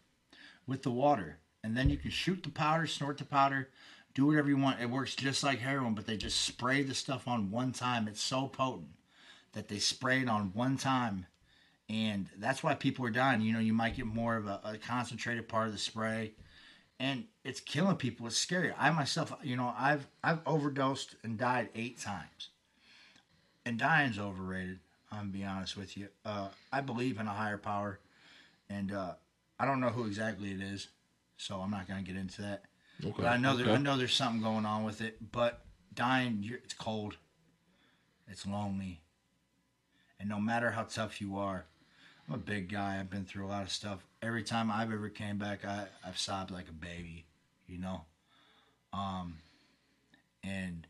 with the water, and then you can shoot the powder, snort the powder, do whatever you want. It works just like heroin, but they just spray the stuff on one time. It's so potent that they spray it on one time, and that's why people are dying. You know, you might get more of a, a concentrated part of the spray, and it's killing people. It's scary. I myself, you know, I've I've overdosed and died eight times, and dying's overrated. I'm be honest with you. Uh, I believe in a higher power, and uh, I don't know who exactly it is, so I'm not gonna get into that. Okay. But I know there, I know there's something going on with it. But dying, you're, it's cold, it's lonely, and no matter how tough you are, I'm a big guy. I've been through a lot of stuff. Every time I've ever came back, I I've sobbed like a baby, you know. Um, and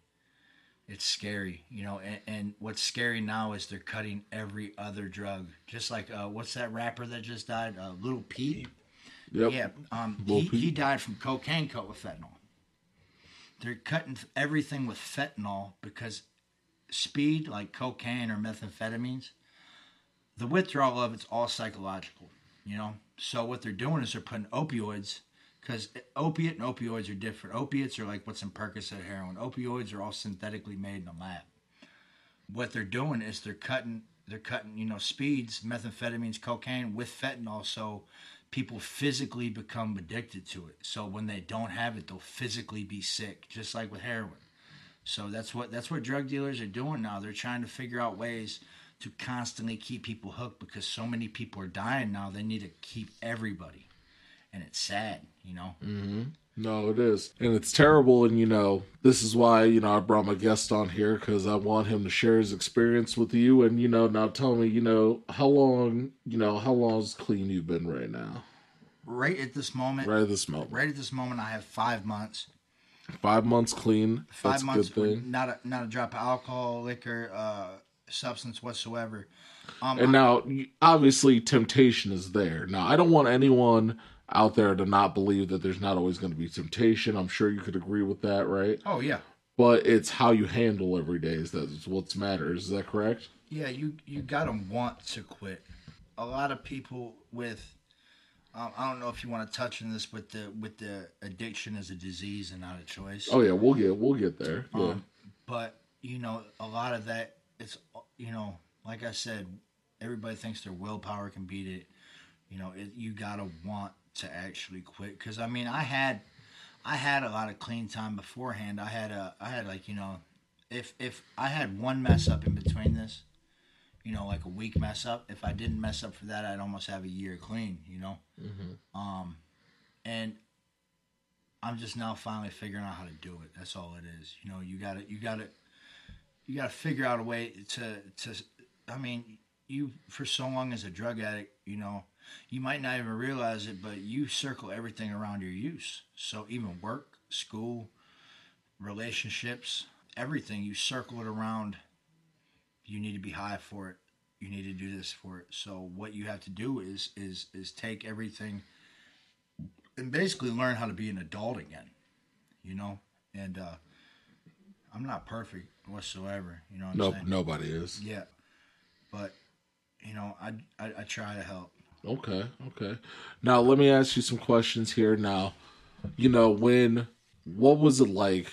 it's scary, you know. And, and what's scary now is they're cutting every other drug, just like uh, what's that rapper that just died, uh, Lil Peep. Yep. Yeah, um, he, he died from cocaine cut with fentanyl. They're cutting everything with fentanyl because speed, like cocaine or methamphetamines, the withdrawal of it's all psychological, you know. So what they're doing is they're putting opioids because opiate and opioids are different. Opiates are like what's in Percocet heroin. Opioids are all synthetically made in a lab. What they're doing is they're cutting they're cutting you know speeds, methamphetamines, cocaine with fentanyl, so people physically become addicted to it. So when they don't have it, they'll physically be sick, just like with heroin. So that's what that's what drug dealers are doing now. They're trying to figure out ways to constantly keep people hooked because so many people are dying now. They need to keep everybody, and it's sad, you know. Mm-hmm. No, it is. And it's terrible. And, you know, this is why, you know, I brought my guest on here because I want him to share his experience with you. And, you know, now tell me, you know, how long, you know, how long is clean you've been right now? Right at this moment, Right at this moment. right at this moment, I have five months. Five months clean. Five That's months, good thing. not a not a drop of alcohol, liquor, uh, substance whatsoever. Um, And now, obviously, temptation is there. Now, I don't want anyone out there to not believe that there's not always going to be temptation. I'm sure you could agree with that, right? oh yeah, But it's how you handle every day is that's what matters. Is that correct? yeah. You you gotta want to quit. A lot of people with, um, I don't know if you want to touch on this, but the with the addiction is a disease and not a choice. Oh yeah, we'll get we'll get there. Yeah. Um, but you know, a lot of that it's you know, like I said, everybody thinks their willpower can beat it. You know, it, you gotta want to actually quit. Because I mean, I had, I had a lot of clean time beforehand. I had a, I had like you know, if if I had one mess up in between this, you know, like a week mess up. If I didn't mess up for that, I'd almost have a year clean. You know, um, and I'm just now finally figuring out how to do it. That's all it is. You know, you got to you got to you got to figure out a way to to. I mean, you for so long as a drug addict, you know, you might not even realize it, but you circle everything around your use. So even work, school, relationships, everything you circle it around. You need to be high for it. You need to do this for it. So what you have to do is is is take everything and basically learn how to be an adult again. You know, and uh, I'm not perfect whatsoever. You know what I'm No, saying? nobody is. Yeah, but you know, I, I I try to help. Okay, okay. Now let me ask you some questions here. Now, you know when, what was it like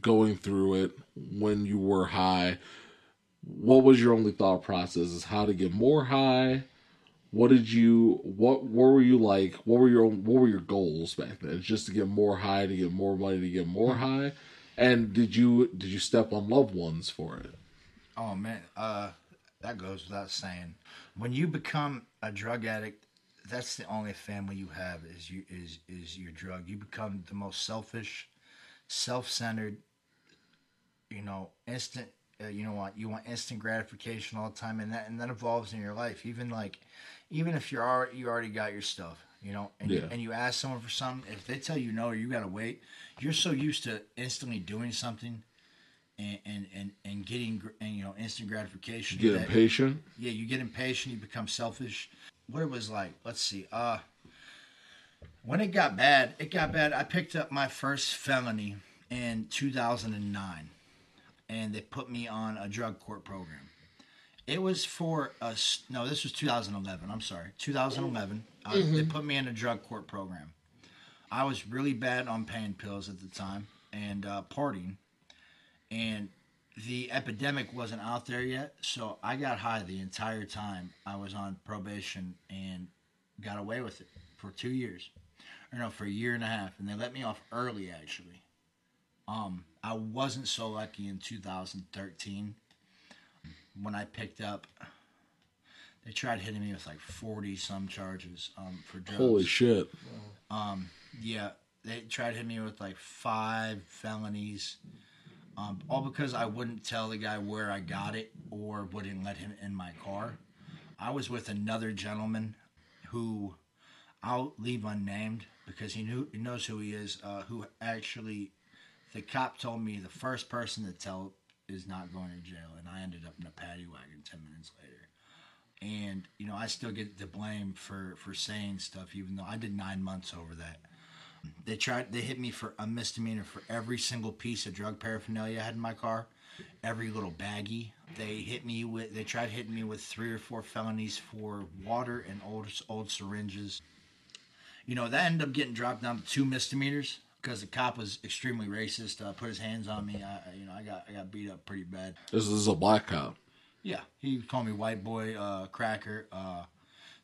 going through it when you were high? What was your only thought process? Is how to get more high? What did you? What? What were you like? What were your? What were your goals back then? Just to get more high, to get more money, to get more high. And did you did you step on loved ones for it? Oh man, uh, that goes without saying. When you become a drug addict, that's the only family you have is you is is your drug. You become the most selfish, self-centered. You know, instant. Uh, you know what? You want instant gratification all the time, and that and that evolves in your life. Even like, even if you're already you already got your stuff, you know, and you, and you ask someone for something, if they tell you no or you gotta wait, you're so used to instantly doing something and and and, and getting and you know instant gratification. Get that- impatient. yeah, you get impatient, you become selfish. What it was like, let's see. Uh when it got bad, it got bad. I picked up my first felony in 2009. and they put me on a drug court program. It was for us. No, this was 2011. I'm sorry, 2011. Uh, they put me in a drug court program. I was really bad on pain pills at the time and uh, partying, and the epidemic wasn't out there yet. So I got high the entire time I was on probation and got away with it for two years, or no, for a year and a half, and they let me off early actually. Um, I wasn't so lucky in 2013 when I picked up. They tried hitting me with like 40 some charges um, for drugs. Holy shit. Yeah, they tried hitting me with like five felonies, um, all because I wouldn't tell the guy where I got it or wouldn't let him in my car. I was with another gentleman who I'll leave unnamed because he knew he knows who he is. Uh, who actually, the cop told me the first person to tell is not going to jail, and I ended up in a paddy wagon ten minutes later and you know I still get the blame for for saying stuff, even though I did nine months over that. They tried. They hit me for a misdemeanor for every single piece of drug paraphernalia I had in my car, every little baggie. They hit me with. They tried hitting me with three or four felonies for water and old old syringes. You know that ended up getting dropped down to two misdemeanors because the cop was extremely racist. Uh, put his hands on me. I, you know, I got I got beat up pretty bad. This is a black cop. Yeah, he called me white boy, uh, cracker. Uh,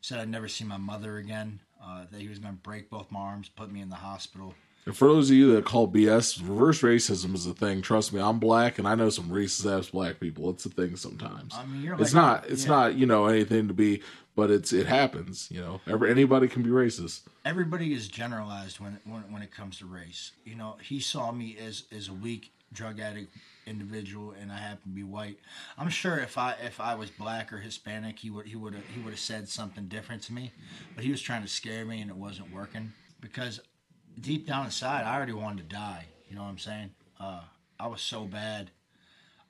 said I'd never see my mother again. Uh, that he was going to break both my arms, put me in the hospital. And for those of you that call BS, reverse racism is a thing. Trust me, I'm black, and I know some racist ass black people. It's a thing sometimes. I mean, you're it's not. It's yeah. not. You know anything to be, but it's it happens. You know, Every, anybody can be racist. Everybody is generalized when, when when it comes to race. You know, he saw me as as a weak drug addict individual, and I happen to be white. I'm sure if I if I was black or Hispanic, he would he would have he would have said something different to me. But he was trying to scare me, and it wasn't working because deep down inside, I already wanted to die. You know what I'm saying? Uh, I was so bad.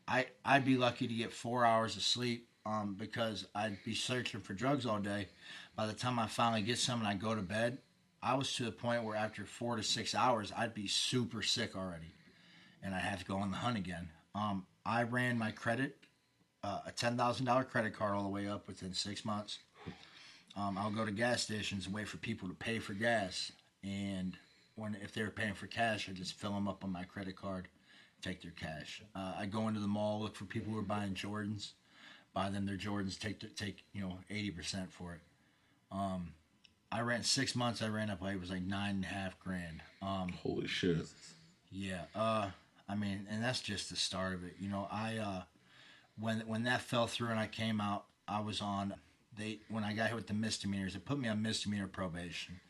I I'd be lucky to get four hours of sleep um, because I'd be searching for drugs all day. By the time I finally get some and I go to bed, I was to the point where after four to six hours, I'd be super sick already, and I'd have to go on the hunt again. Um, I ran my credit, uh, a ten thousand dollar credit card, all the way up within six months. Um, I'll go to gas stations and wait for people to pay for gas, and when if they're paying for cash, I just fill them up on my credit card, take their cash. Uh, I go into the mall, look for people who are buying Jordans, buy them their Jordans, take take you know eighty percent for it. Um, I ran six months. I ran up it was like nine and a half grand. Um, Holy shit. yeah. Uh, I mean, and that's just the start of it. You know, I uh, when when that fell through and I came out, I was on they when I got hit with the misdemeanors. They put me on misdemeanor probation,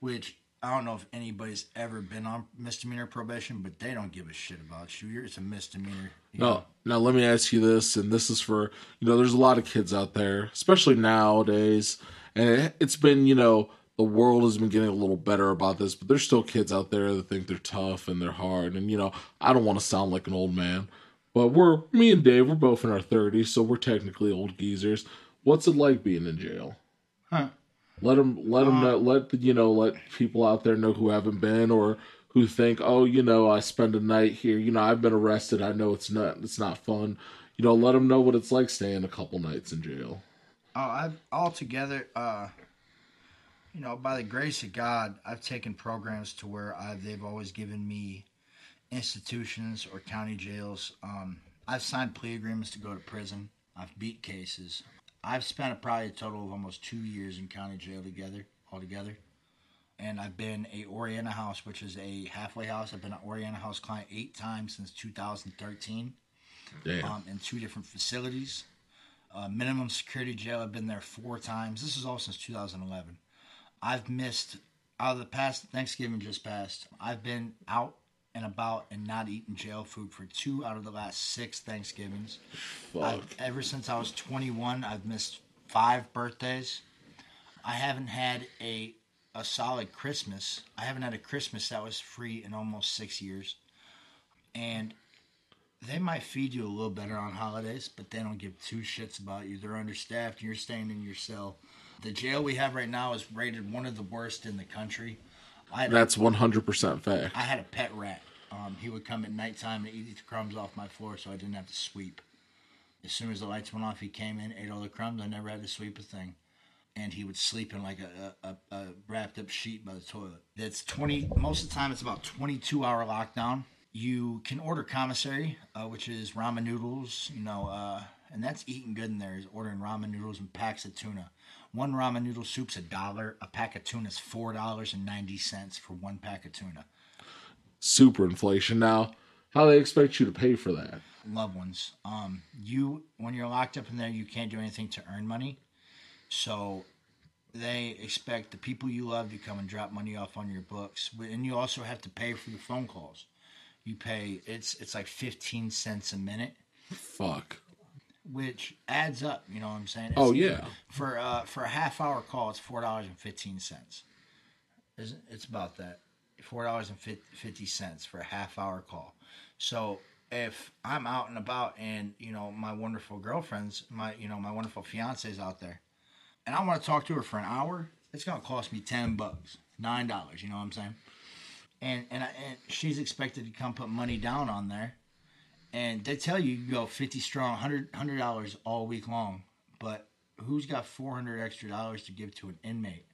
which I don't know if anybody's ever been on misdemeanor probation, but they don't give a shit about you. You're, it's a misdemeanor. you know? No, now let me ask you this, and this is for you know, there's a lot of kids out there, especially nowadays, and it, it's been you know, the world has been getting a little better about this, but there's still kids out there that think they're tough and they're hard, and you know, I don't want to sound like an old man, but we're me and Dave, we're both in our 30s, so we're technically old geezers. What's it like being in jail? Huh. Let them, let them, know, let you know, let people out there know who haven't been or who think, oh, you know, I spend a night here. You know, I've been arrested. I know it's not, it's not fun. You know, let them know what it's like staying a couple nights in jail. Oh, I've altogether, uh, you know, by the grace of God, I've taken programs to where I've, they've always given me institutions or county jails. Um, I've signed plea agreements to go to prison. I've beat cases. I've spent probably a total of almost two years in county jail together, altogether. And I've been a Oriana House, which is a halfway house. I've been an Oriana House client eight times since 2013 Damn. um, in two different facilities. Uh, minimum security jail. I've been there four times. This is all since 2011. I've missed out of the past Thanksgiving just passed. I've been out and about and not eaten jail food for two out of the last six Thanksgivings. Ever since I was 21, I've missed five birthdays. I haven't had a a solid Christmas. I haven't had a Christmas that was free in almost six years. And they might feed you a little better on holidays, but they don't give two shits about you. They're understaffed and you're staying in your cell. The jail we have right now is rated one of the worst in the country. I That's 100% fact. I had a pet rat. Um, he would come at nighttime and eat the crumbs off my floor, so I didn't have to sweep. As soon as the lights went off, he came in, ate all the crumbs. I never had to sweep a thing. And he would sleep in like a, a, a, wrapped up sheet by the toilet. That's 20, most of the time, it's about 22 hour lockdown. You can order commissary, uh, which is ramen noodles, you know, uh, and that's eating good in there, is ordering ramen noodles and packs of tuna. One ramen noodle soup's a dollar. A pack of tuna is four dollars and ninety cents for one pack of tuna. Super inflation. Now, how they expect you to pay for that? Loved ones. Um, you when you're locked up in there, you can't do anything to earn money. So they expect the people you love to come and drop money off on your books, and you also have to pay for the phone calls. You pay it's it's like fifteen cents a minute, Fuck. Which adds up. You know what I'm saying? It's Oh yeah. for uh, for a half hour call, it's four dollars and fifteen cents. Isn't it's about that four dollars and fifty cents for a half hour call. So if I'm out and about and you know my wonderful girlfriends, my you know my wonderful fiance's out there, and I want to talk to her for an hour, it's gonna cost me ten bucks, nine dollars. You know what I'm saying? And and I, and she's expected to come put money down on there, and they tell you you go fifty strong, hundred hundred dollars all week long. But who's got four hundred extra dollars to give to an inmate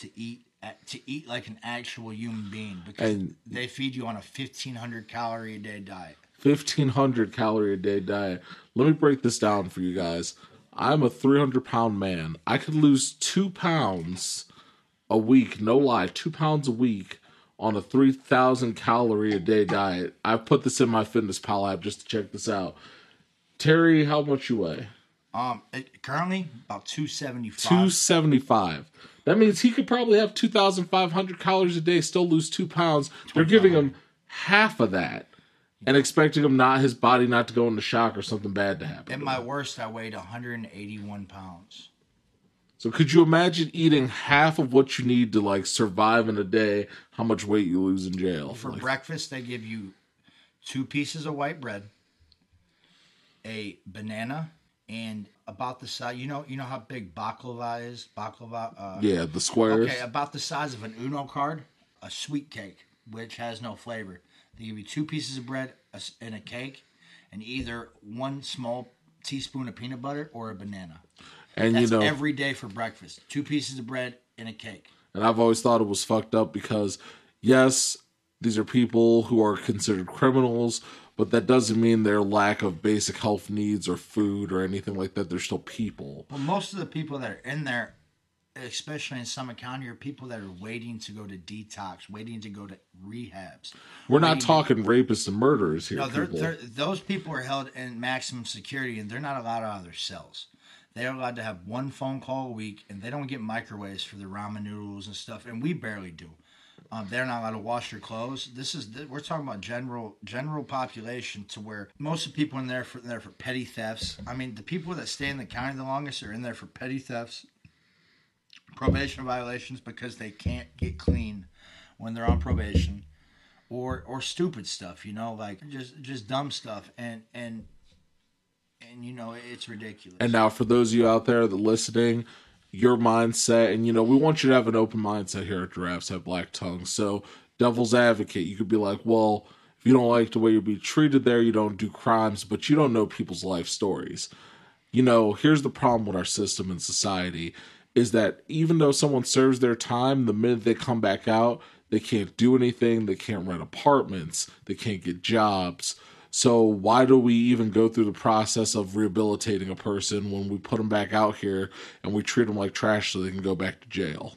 to eat to eat like an actual human being because And- they feed you on a fifteen hundred calorie a day diet. 1500 calorie a day diet. Let me break this down for you guys. I'm a 300 pound man. I could lose two pounds a week, no lie, two pounds a week on a 3000 calorie a day diet. I've put this in my fitness pal app just to check this out. Terry, how much you weigh? Um, it, currently about two seventy five. 275. That means he could probably have 2,500 calories a day, still lose two pounds. They're giving him half of that and expecting him not his body not to go into shock or something bad to happen. At my worst, I weighed one hundred and eighty one pounds. So could you imagine eating half of what you need to like survive in a day? How much weight you lose in jail? For Like, breakfast, they give you two pieces of white bread, a banana, and about the size. You know, you know how big baklava is. Baklava. Uh, yeah, the squares. Okay, about the size of an Uno card, a sweet cake, which has no flavor. They give you two pieces of bread and a cake, and either one small teaspoon of peanut butter or a banana. And That's you know, every day for breakfast. Two pieces of bread and a cake. And I've always thought it was fucked up because, yes, these are people who are considered criminals, but that doesn't mean their lack of basic health needs or food or anything like that. They're still people. Well, most of the people that are in there, especially in Summit County, are people that are waiting to go to detox, waiting to go to rehabs. We're not talking rapists and murderers here. No, they're, people. they're, those people are held in maximum security, and they're not allowed out of their cells. They are allowed to have one phone call a week, and they don't get microwaves for their ramen noodles and stuff, and we barely do. Um, they're not allowed to wash their clothes. This is we're talking about general general population to where most of the people in there for there for petty thefts. I mean, the people that stay in the county the longest are in there for petty thefts, probation violations because they can't get clean when they're on probation or or stupid stuff you know like just just dumb stuff and and and you know it's ridiculous And now, for those of you out there that listening, your mindset, and you know, we want you to have an open mindset here at Giraffes Have Black Tongues. So, devil's advocate, you could be like, well, if you don't like the way you're being treated there, you don't do crimes, but you don't know people's life stories. You know, here's the problem with our system and society is that even though someone serves their time, the minute they come back out, they can't do anything, they can't rent apartments, they can't get jobs. So why do we even go through the process of rehabilitating a person when we put them back out here and we treat them like trash so they can go back to jail?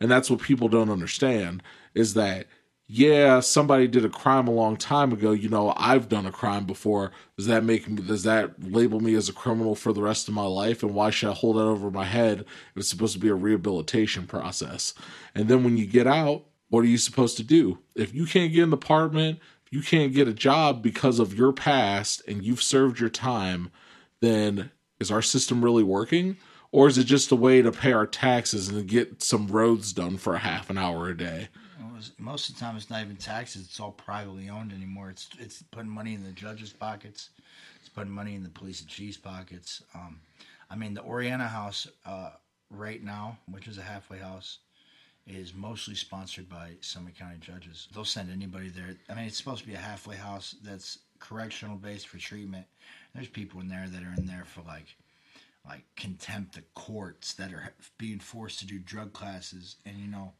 And that's what people don't understand is that yeah, somebody did a crime a long time ago. You know, I've done a crime before. Does that make me? Does that label me as a criminal for the rest of my life? And why should I hold that over my head? if It's supposed to be a rehabilitation process. And then when you get out, what are you supposed to do? If you can't get an apartment, you can't get a job because of your past and you've served your time, then is our system really working? Or is it just a way to pay our taxes and get some roads done for a half an hour a day? Most of the time it's not even taxes it's all privately owned anymore it's it's putting money in the judges pockets it's putting money in the police and chief's pockets um i mean the oriana house uh right now which is a halfway house is mostly sponsored by Summit County judges. They'll send anybody there. I mean, it's supposed to be a halfway house that's correctional based for treatment. There's people in there that are in there for like like contempt of courts that are being forced to do drug classes and you know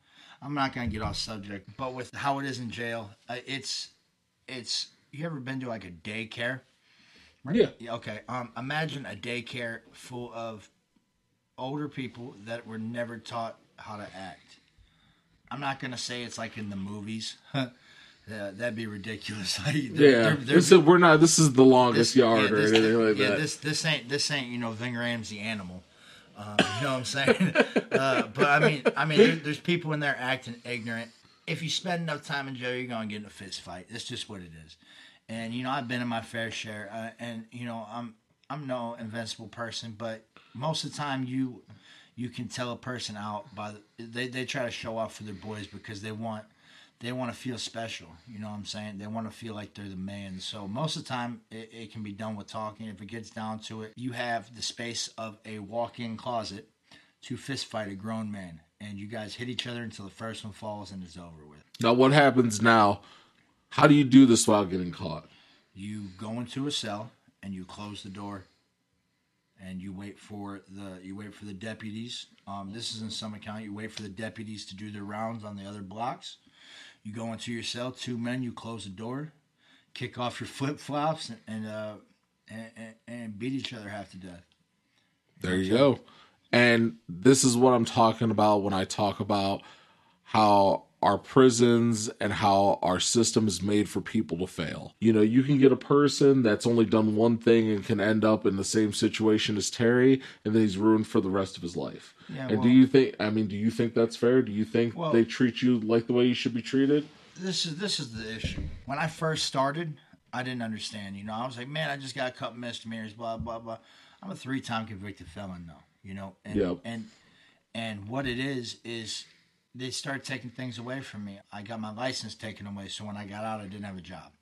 i'm not going to get off subject but with how it is in jail uh, it's it's you ever been to like a daycare Yeah. Yeah, okay um imagine a daycare full of older people that were never taught how to act i'm not going to say it's like in the movies yeah, that'd be ridiculous Like, they're- Yeah. they're- they're- This is, we're not. This is the longest this- yard yeah, or anything like yeah, that. this this ain't this ain't you know Ving the animal. Uh, you know what I'm saying? uh, but I mean, I mean, there, there's people in there acting ignorant. If you spend enough time in jail, you're gonna get in a fist fight. That's just what it is. And you know, I've been in my fair share. Uh, and you know, I'm I'm no invincible person, but most of the time, you you can tell a person out by the, they they try to show off for their boys because they want they want to feel special. You know what I'm saying? They want to feel like they're the man. So most of the time, it, it can be done with talking. If it gets down to it, you have the space of a walk-in closet to fist fight a grown man, and you guys hit each other until the first one falls and it's over with. now, what happens now? How do you do this without getting caught? You go into a cell and you close the door, and you wait for the you wait for the deputies. Um, this is in some account. You wait for the deputies to do their rounds on the other blocks. You go into your cell, two men. You close the door, kick off your flip flops, and and, uh, and and and beat each other half to death. There you go. And this is what I'm talking about when I talk about how our prisons and how our system is made for people to fail. You know, you can get a person that's only done one thing and can end up in the same situation as Terry, and then he's ruined for the rest of his life. Yeah, and do you think? I mean, do you think that's fair? Do you think Well- they treat you like the way you should be treated? this is this is the issue. When I first started, I didn't understand. You know, I was like, man, I just got a couple misdemeanors, blah blah blah. I'm a three time convicted felon now. You know, and Yep. and and what it is is they start taking things away from me. I got my license taken away, so when I got out, I didn't have a job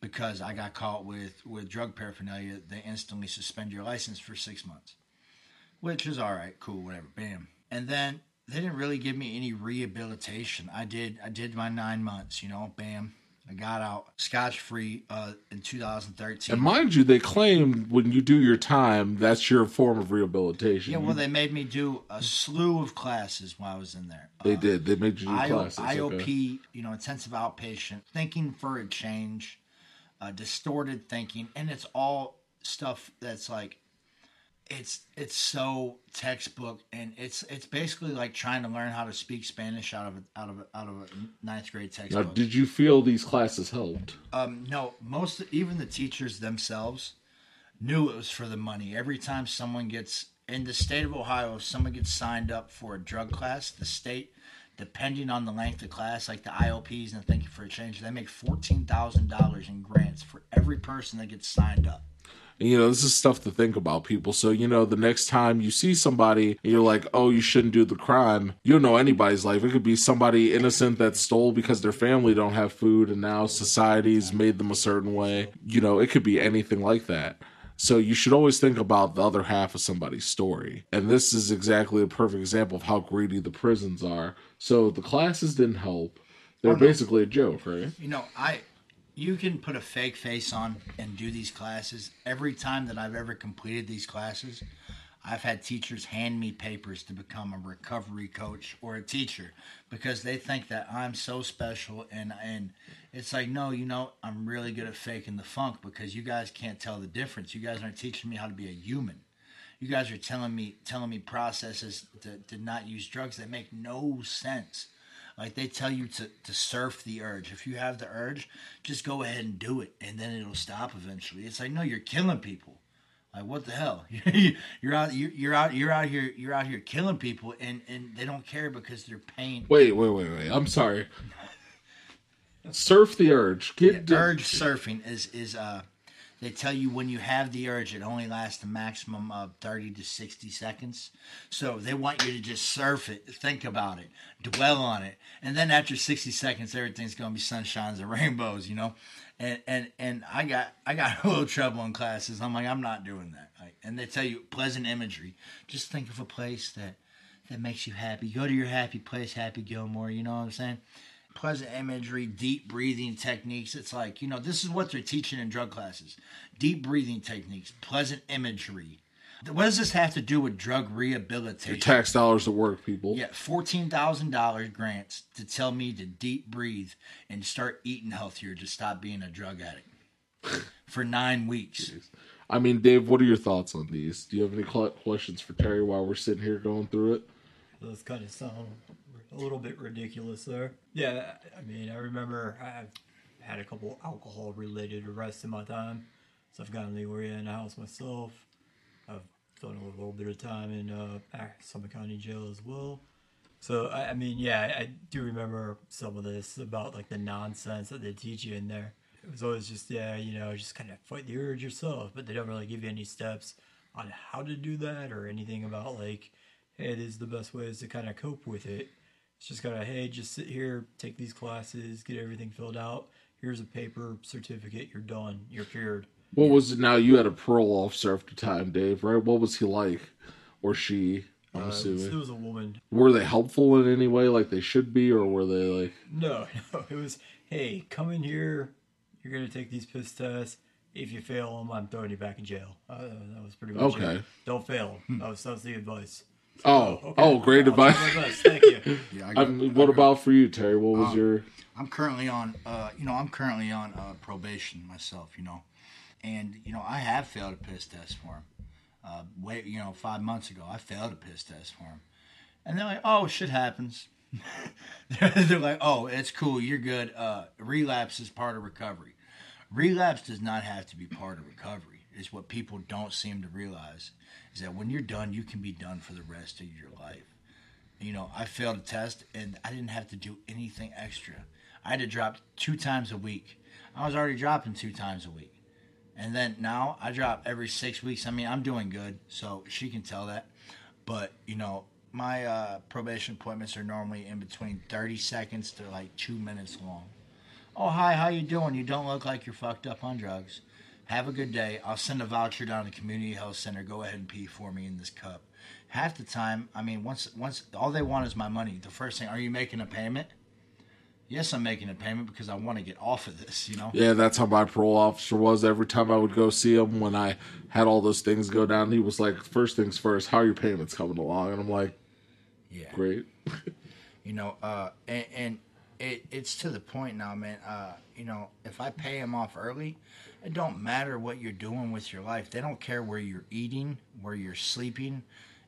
because I got caught with with drug paraphernalia. They instantly suspend your license for six months, which is all right, cool, whatever. Bam, and then they didn't really give me any rehabilitation. I did I did my nine months, you know, bam. I got out scotch free uh, in 2013. And mind you, they claim when you do your time, that's your form of rehabilitation. yeah, well, they made me do a slew of classes while I was in there. they Uh, did. They made you do I- classes. IOP, okay. you know, intensive outpatient, thinking for a change, uh, distorted thinking, and it's all stuff that's like, it's it's so textbook, and it's it's basically like trying to learn how to speak Spanish out of a, out of a, out of a ninth grade Now, textbook. did you feel these classes helped? Um, no, most even the teachers themselves knew it was for the money. Every time someone gets in the state of Ohio, if someone gets signed up for a drug class, the state, depending on the length of class, like the IOPs and Thinking for a Change, they make fourteen thousand dollars in grants for every person that gets signed up. You know, this is stuff to think about, people. So, you know, the next time you see somebody and you're like, oh, you shouldn't do the crime, you don't know anybody's life. It could be somebody innocent that stole because their family don't have food and now society's made them a certain way. You know, it could be anything like that. So you should always think about the other half of somebody's story. And this is exactly a perfect example of how greedy the prisons are. So the classes didn't help. They're oh, basically a joke, right? You know, I you can put a fake face on and do these classes. Every time that I've ever completed these classes, I've had teachers hand me papers to become a recovery coach or a teacher because they think that I'm so special and and it's like no, you know, I'm really good at faking the funk because you guys can't tell the difference. You guys aren't teaching me how to be a human. You guys are telling me telling me processes to, to not use drugs that make no sense. Like they tell you to, to surf the urge. If you have the urge, just go ahead and do it, and then it'll stop eventually. It's like no, you're killing people. Like what the hell? you're out. You're, out. You're out here. You're out here killing people, and and they don't care because they're paying. Wait, wait, wait, wait. I'm sorry. Surf the urge. Get urge surfing is is uh they tell you when you have the urge it only lasts a maximum of 30 to 60 seconds so they want you to just surf it think about it dwell on it and then after 60 seconds everything's going to be sunshines and rainbows you know and and and i got i got a little trouble in classes i'm like i'm not doing that Like, and they tell you pleasant imagery just think of a place that that makes you happy. Go to your happy place, Happy Gilmore. You know what I'm saying? Pleasant imagery, deep breathing techniques. It's like, you know, this is what they're teaching in drug classes deep breathing techniques, pleasant imagery. What does this have to do with drug rehabilitation? Your tax dollars at work, people. Yeah, fourteen thousand dollars grants to tell me to deep breathe and start eating healthier to stop being a drug addict for nine weeks. I mean, Dave, what are your thoughts on these? Do you have any questions for Terry while we're sitting here going through it? Those kind of sound a little bit ridiculous there. Yeah, I mean, I remember I've had a couple alcohol related arrests in my time. So I've gotten legally in the house myself. I've done a little bit of time in uh, Summit County Jail as well. So I, I mean, yeah, I, I do remember some of this about like the nonsense that they teach you in there. It was always just yeah, you know, just kind of fight the urge yourself, but they don't really give you any steps on how to do that or anything about like, hey, this is the best ways to kind of cope with it. It's just kind of hey, just sit here, take these classes, get everything filled out. Here's a paper certificate. You're done. You're cured. What was it now? You had a parole officer after time, Dave, right? What was he like? Or she? I'm Uh, assuming. it was a woman. Were they helpful in any way, like they should be, or were they like? No, no, it was hey, come in here. You're gonna take these piss tests. If you fail them, I'm throwing you back in jail. Uh, that was pretty much Okay. it. Don't fail 'em. That was that was the advice. Oh, Okay. oh, great advice. Thank you. Yeah, I I mean, what about for you, Terry? What was your? I'm currently on, uh, you know, I'm currently on uh, probation myself, you know, and you know I have failed a piss test for him. Uh, wait, you know, five months ago I failed a piss test for him, and they're like, "Oh, shit happens." they're like, "Oh, it's cool, you're good." Uh, relapse is part of recovery. Relapse does not have to be part of recovery. Is what people don't seem to realize is that when you're done, you can be done for the rest of your life you know, I failed a test and I didn't have to do anything extra. I had to drop two times a week. I was already dropping two times a week. And then now I drop every six weeks. I mean, I'm doing good, so she can tell that. But, you know, my uh, probation appointments are normally in between 30 seconds to like two minutes long. Oh, hi, how you doing? You don't look like you're fucked up on drugs. Have a good day. I'll send a voucher down to community health center. Go ahead and pee for me in this cup. Half the time, I mean, once once all they want is my money. The first thing, are you making a payment? Yes, I'm making a payment because I want to get off of this. You know. Yeah, that's how my parole officer was. Every time I would go see him, when I had all those things go down, he was like, first things first, how are your payments coming along?" And I'm like, Yeah. "Great." You know, uh, and, and it, it's to the point now, man. Uh, you know, if I pay him off early, it don't matter what you're doing with your life. They don't care where you're eating, where you're sleeping,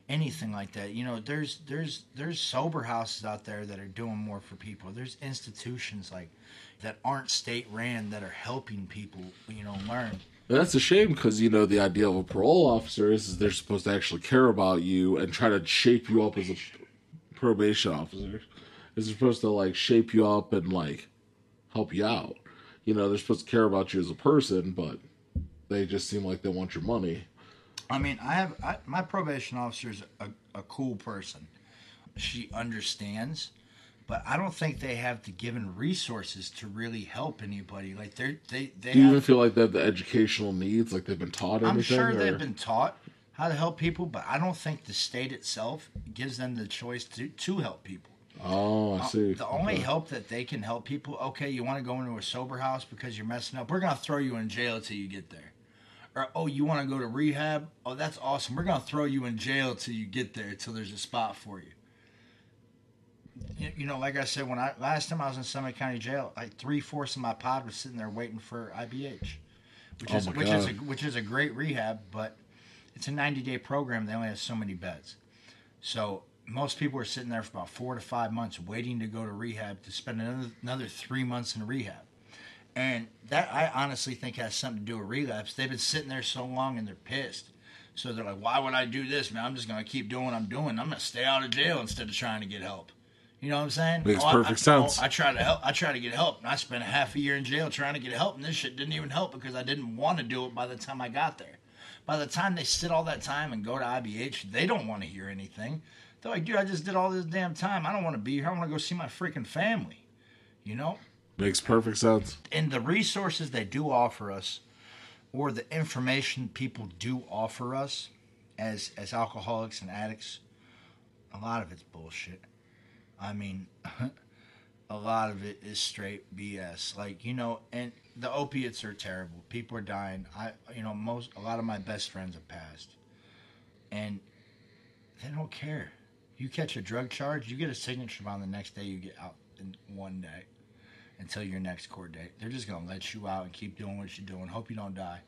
anything like that. You know, there's there's there's sober houses out there that are doing more for people. There's institutions like that aren't state ran that are helping people. You know, learn. That's a shame because you know the idea of a parole officer is, is they're supposed to actually care about you and try to shape you up as a probation officer. Is supposed to like shape you up and like help you out. You know, they're supposed to care about you as a person, but they just seem like they want your money. I mean, I have I, my probation officer is a, a cool person. She understands, but I don't think they have the given resources to really help anybody. Like they they they. Do you even feel like they have the educational needs, like they've been taught anything? I'm sure or- they've been taught how to help people, but I don't think the state itself gives them the choice to to help people. Oh, I uh, see. The only Okay. help that they can help people, okay, you want to go into a sober house because you're messing up. We're gonna throw you in jail till you get there. Or oh, you want to go to rehab? Oh, that's awesome. We're gonna throw you in jail till you get there, till there's a spot for you. You, you know, like I said, when I last time I was in Summit County Jail, like three fourths of my pod was sitting there waiting for IBH, which Oh is which is a, which is a great rehab, but it's a 90 day program. They only have so many beds. So most people are sitting there for about four to five months waiting to go to rehab to spend another, another three months in rehab. And that I honestly think has something to do with relapse. They've been sitting there so long and they're pissed. So they're like, why would I do this, man? I'm just going to keep doing what I'm doing. I'm going to stay out of jail instead of trying to get help. You know what I'm saying? Makes oh, I- perfect I, sense. I, I try to help. I try to get help, and I spent a half a year in jail trying to get help, and this shit didn't even help because I didn't want to do it by the time I got there. By the time they sit all that time and go to IBH, they don't want to hear anything. They're like, dude, I just did all this damn time. I don't want to be here. I want to go see my freaking family. You know? Makes perfect sense. and the resources they do offer us or the information people do offer us as as alcoholics and addicts a lot of it's bullshit. I mean, a lot of it is straight BS. Like you know, and the opiates are terrible. People are dying. I, you know, most a lot of my best friends have passed, and they don't care. You catch a drug charge, you get a signature bond the next day. You get out in one day until your next court date. They're just gonna let you out and keep doing what you're doing. Hope you don't die.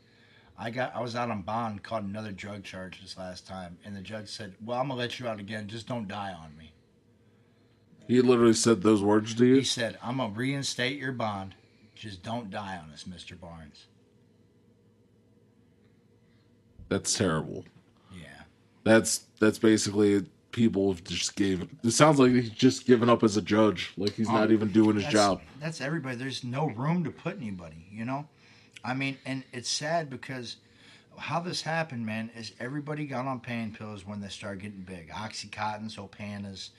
I got I was out on bond, caught another drug charge this last time, and the judge said, "Well, I'm gonna let you out again. Just don't die on me." He literally said those words to you. He said, "I'm gonna reinstate your bond. Just don't die on us, Mister Barnes." That's terrible. Yeah. That's that's basically people have just gave. It sounds like he's just given up as a judge. Like he's not Um, even doing his that's, job. That's everybody. There's no room to put anybody, you know? I mean, and it's sad because how this happened, man, is everybody got on pain pills when they started getting big. Oxycontins, Opanas,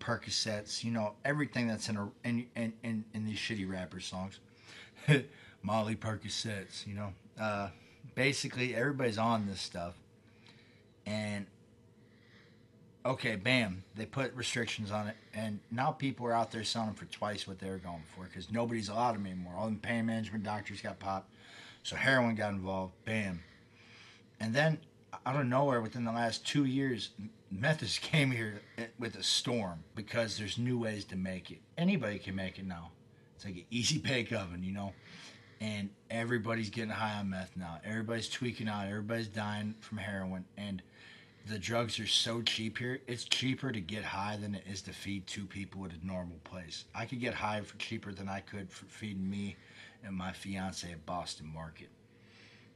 Percocets, you know, everything that's in a in in, in, in these shitty rapper songs. Molly Percocets, you know. Uh, basically everybody's on this stuff. And okay, bam, they put restrictions on it, and now people are out there selling them for twice what they were going for because nobody's allowed them anymore. All the pain management doctors got popped, so heroin got involved. Bam, and then out of nowhere, within the last two years, meth came here eh, with a storm because there's new ways to make it. Anybody can make it now. It's like an easy bake oven, you know. And everybody's getting high on meth now. Everybody's tweaking out. Everybody's dying from heroin, and the drugs are so cheap here. It's cheaper to get high than it is to feed two people at a normal place. I could get high for cheaper than I could for feeding me and my fiance at Boston Market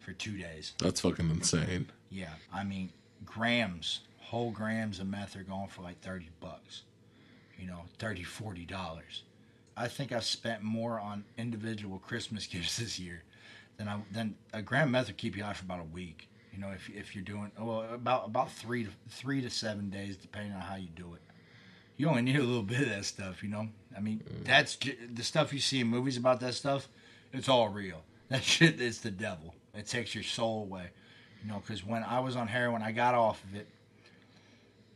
for two days. That's fucking insane. Yeah, I mean grams, whole grams of meth are going for like thirty bucks. You know, 30 40 dollars. I think I've spent more on individual Christmas gifts this year than I than a gram of meth will keep you high for about a week. You know, if if you're doing well about about three to three to seven days, depending on how you do it. You only need a little bit of that stuff. You know, I mean, mm. that's j- the stuff you see in movies about that stuff. It's all real. That shit is the devil. It takes your soul away. You know, because when I was on heroin, I got off of it.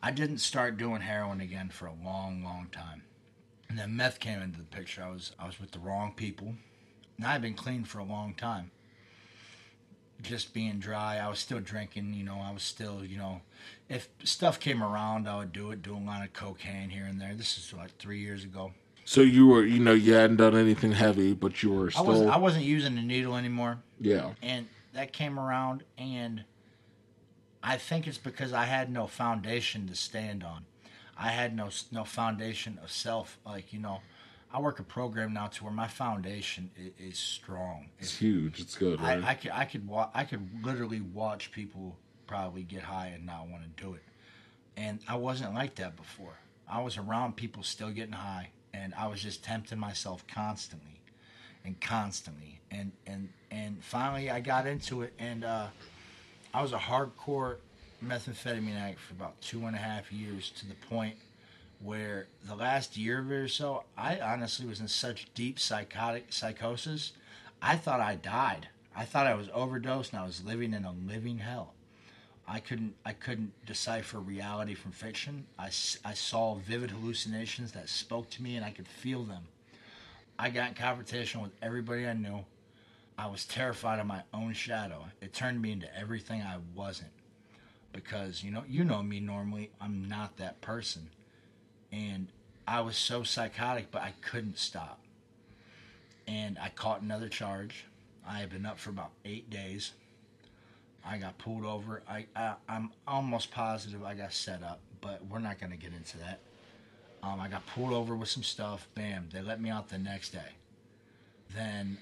I didn't start doing heroin again for a long, long time. And then meth came into the picture. I was I was with the wrong people. And I've been clean for a long time. Just being dry, I was still drinking. You know, I was still, you know, if stuff came around, I would do it. Do a lot of cocaine here and there. This is like three years ago. So you were, you know, you hadn't done anything heavy, but you were I still, wasn't I wasn't using the needle anymore. yeah. and that came around and i think it's because i had no foundation to stand on i had no no foundation of self like you know i work a program now to where my foundation is, is strong It's huge. It's good, right? I, I could I could wa- I could literally watch people probably get high and not want to do it, and I wasn't like that before. I was around people still getting high, and I was just tempting myself constantly, and constantly, and and and finally I got into it, and uh, I was a hardcore methamphetamine addict for about two and a half years to the point where the last year or so, I honestly was in such deep psychotic psychosis, I thought I died. I thought I was overdosed and I was living in a living hell. I couldn't I couldn't decipher reality from fiction. I, I saw vivid hallucinations that spoke to me and I could feel them. I got in confrontation with everybody I knew. I was terrified of my own shadow. It turned me into everything I wasn't. Because you know you know me normally, I'm not that person and I was so psychotic, but I couldn't stop. And I caught another charge. I had been up for about eight days. I got pulled over. I, I I'm almost positive I got set up, but we're not going to get into that. Um, I got pulled over with some stuff. Bam! They let me out the next day. Then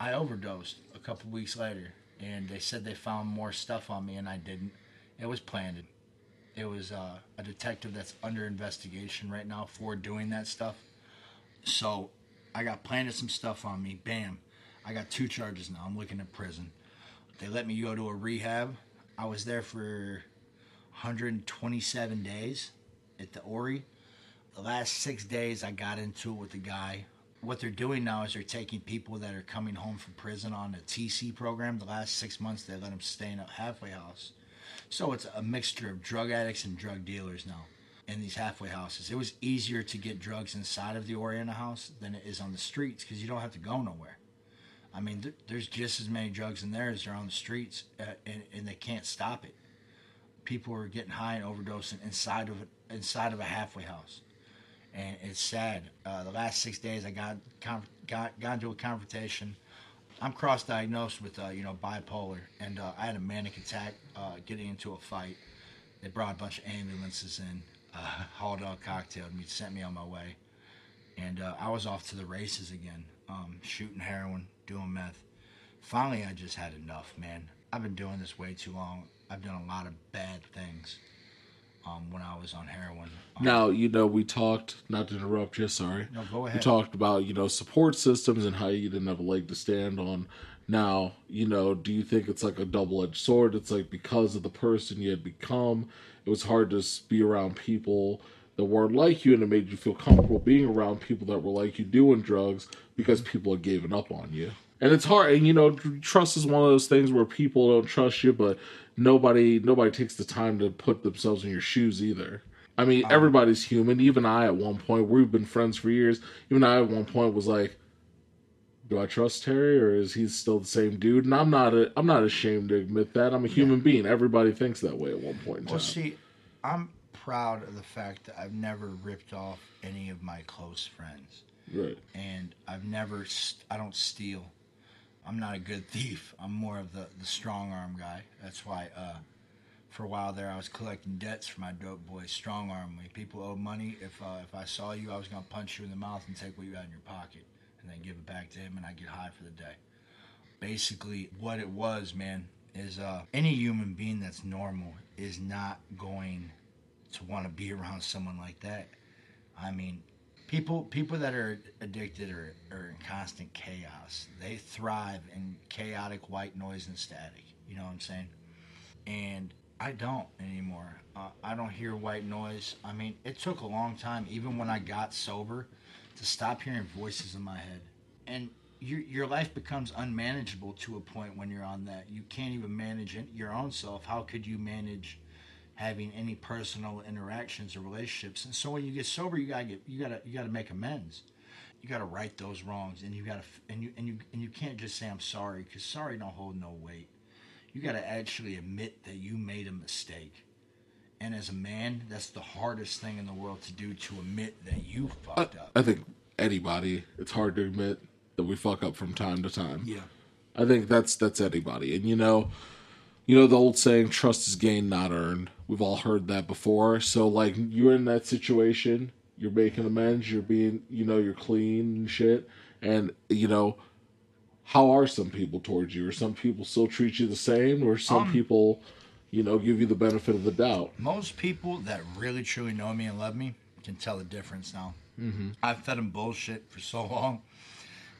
I overdosed a couple weeks later, and they said they found more stuff on me, and I didn't. It was planted. It was uh, a detective that's under investigation right now for doing that stuff. So I got planted some stuff on me. Bam. I got two charges now. I'm looking at prison. They let me go to a rehab. I was there for 127 days at the Ori. The last six days, I got into it with the guy. What they're doing now is they're taking people that are coming home from prison on a TC program. The last six months, they let them stay in a halfway house. So it's a mixture of drug addicts and drug dealers now. in these halfway houses. It was easier to get drugs inside of the Oriana house than it is on the streets because you don't have to go nowhere. I mean, th- there's just as many drugs in there as there are on the streets, uh, and, and they can't stop it. People are getting high and overdosing inside of a, inside of a halfway house, and it's sad. Uh, the last six days, I got conf- got got into a confrontation. I'm cross-diagnosed with uh, you know bipolar, and uh, I had a manic attack uh, getting into a fight. They brought a bunch of ambulances in, uh, hauled out cocktailed me, sent me on my way, and uh, I was off to the races again, um, shooting heroin, doing meth. Finally, I just had enough, man. I've been doing this way too long. I've done a lot of bad things um, when I was on heroin. Um, Now, you know, we talked, not to interrupt you, sorry. No, go ahead. We talked about, you know, support systems and how you didn't have a leg to stand on. Now, you know, do you think it's like a double edged sword? It's like because of the person you had become, it was hard to be around people that weren't like you and it made you feel comfortable being around people that were like you doing drugs because people had given up on you. And it's hard, and you know, trust is one of those things where people don't trust you, but nobody nobody takes the time to put themselves in your shoes either. I mean, um, everybody's human. Even I, at one point, we've been friends for years. Even I, at one point, was like, "Do I trust Terry, or is he still the same dude?" And I'm not. A, I'm not ashamed to admit that. I'm a human being. Everybody thinks that way at one point in time. Well, see, I'm proud of the fact that I've never ripped off any of my close friends, right. and I've never. I don't steal. I'm not a good thief. I'm more of the the strong arm guy. That's why. Uh, for a while there, I was collecting debts for my dope boy Strong arm me. People owed money. If uh, if I saw you, I was gonna punch you in the mouth and take what you had in your pocket, and then give it back to him, and I get high for the day. Basically, what it was, man, is uh, any human being that's normal is not going to want to be around someone like that. I mean, people people that are addicted are, are in constant chaos. They thrive in chaotic white noise and static. You know what I'm saying? And I don't anymore. Uh, I don't hear white noise. I mean, it took a long time, even when I got sober, to stop hearing voices in my head. And your your life becomes unmanageable to a point when you're on that. You can't even manage your own self. How could you manage having any personal interactions or relationships? And so when you get sober, you gotta get you gotta you gotta make amends. You gotta right those wrongs, and you gotta and you and you and you can't just say I'm sorry because sorry don't hold no weight. You gotta actually admit that you made a mistake. And as a man, that's the hardest thing in the world to do to admit that you I, fucked up. I think anybody. It's hard to admit that we fuck up from time to time. Yeah. I think that's that's anybody. And you know, you know the old saying, "Trust is gained, not earned." We've all heard that before. So like, you're in that situation, you're making amends, you're being, you know, you're clean and shit, and you know, how are some people towards you? Or some people still treat you the same, or some Um, people, you know, give you the benefit of the doubt. Most people that really truly know me and love me can tell the difference now. Mm-hmm. I've fed them bullshit for so long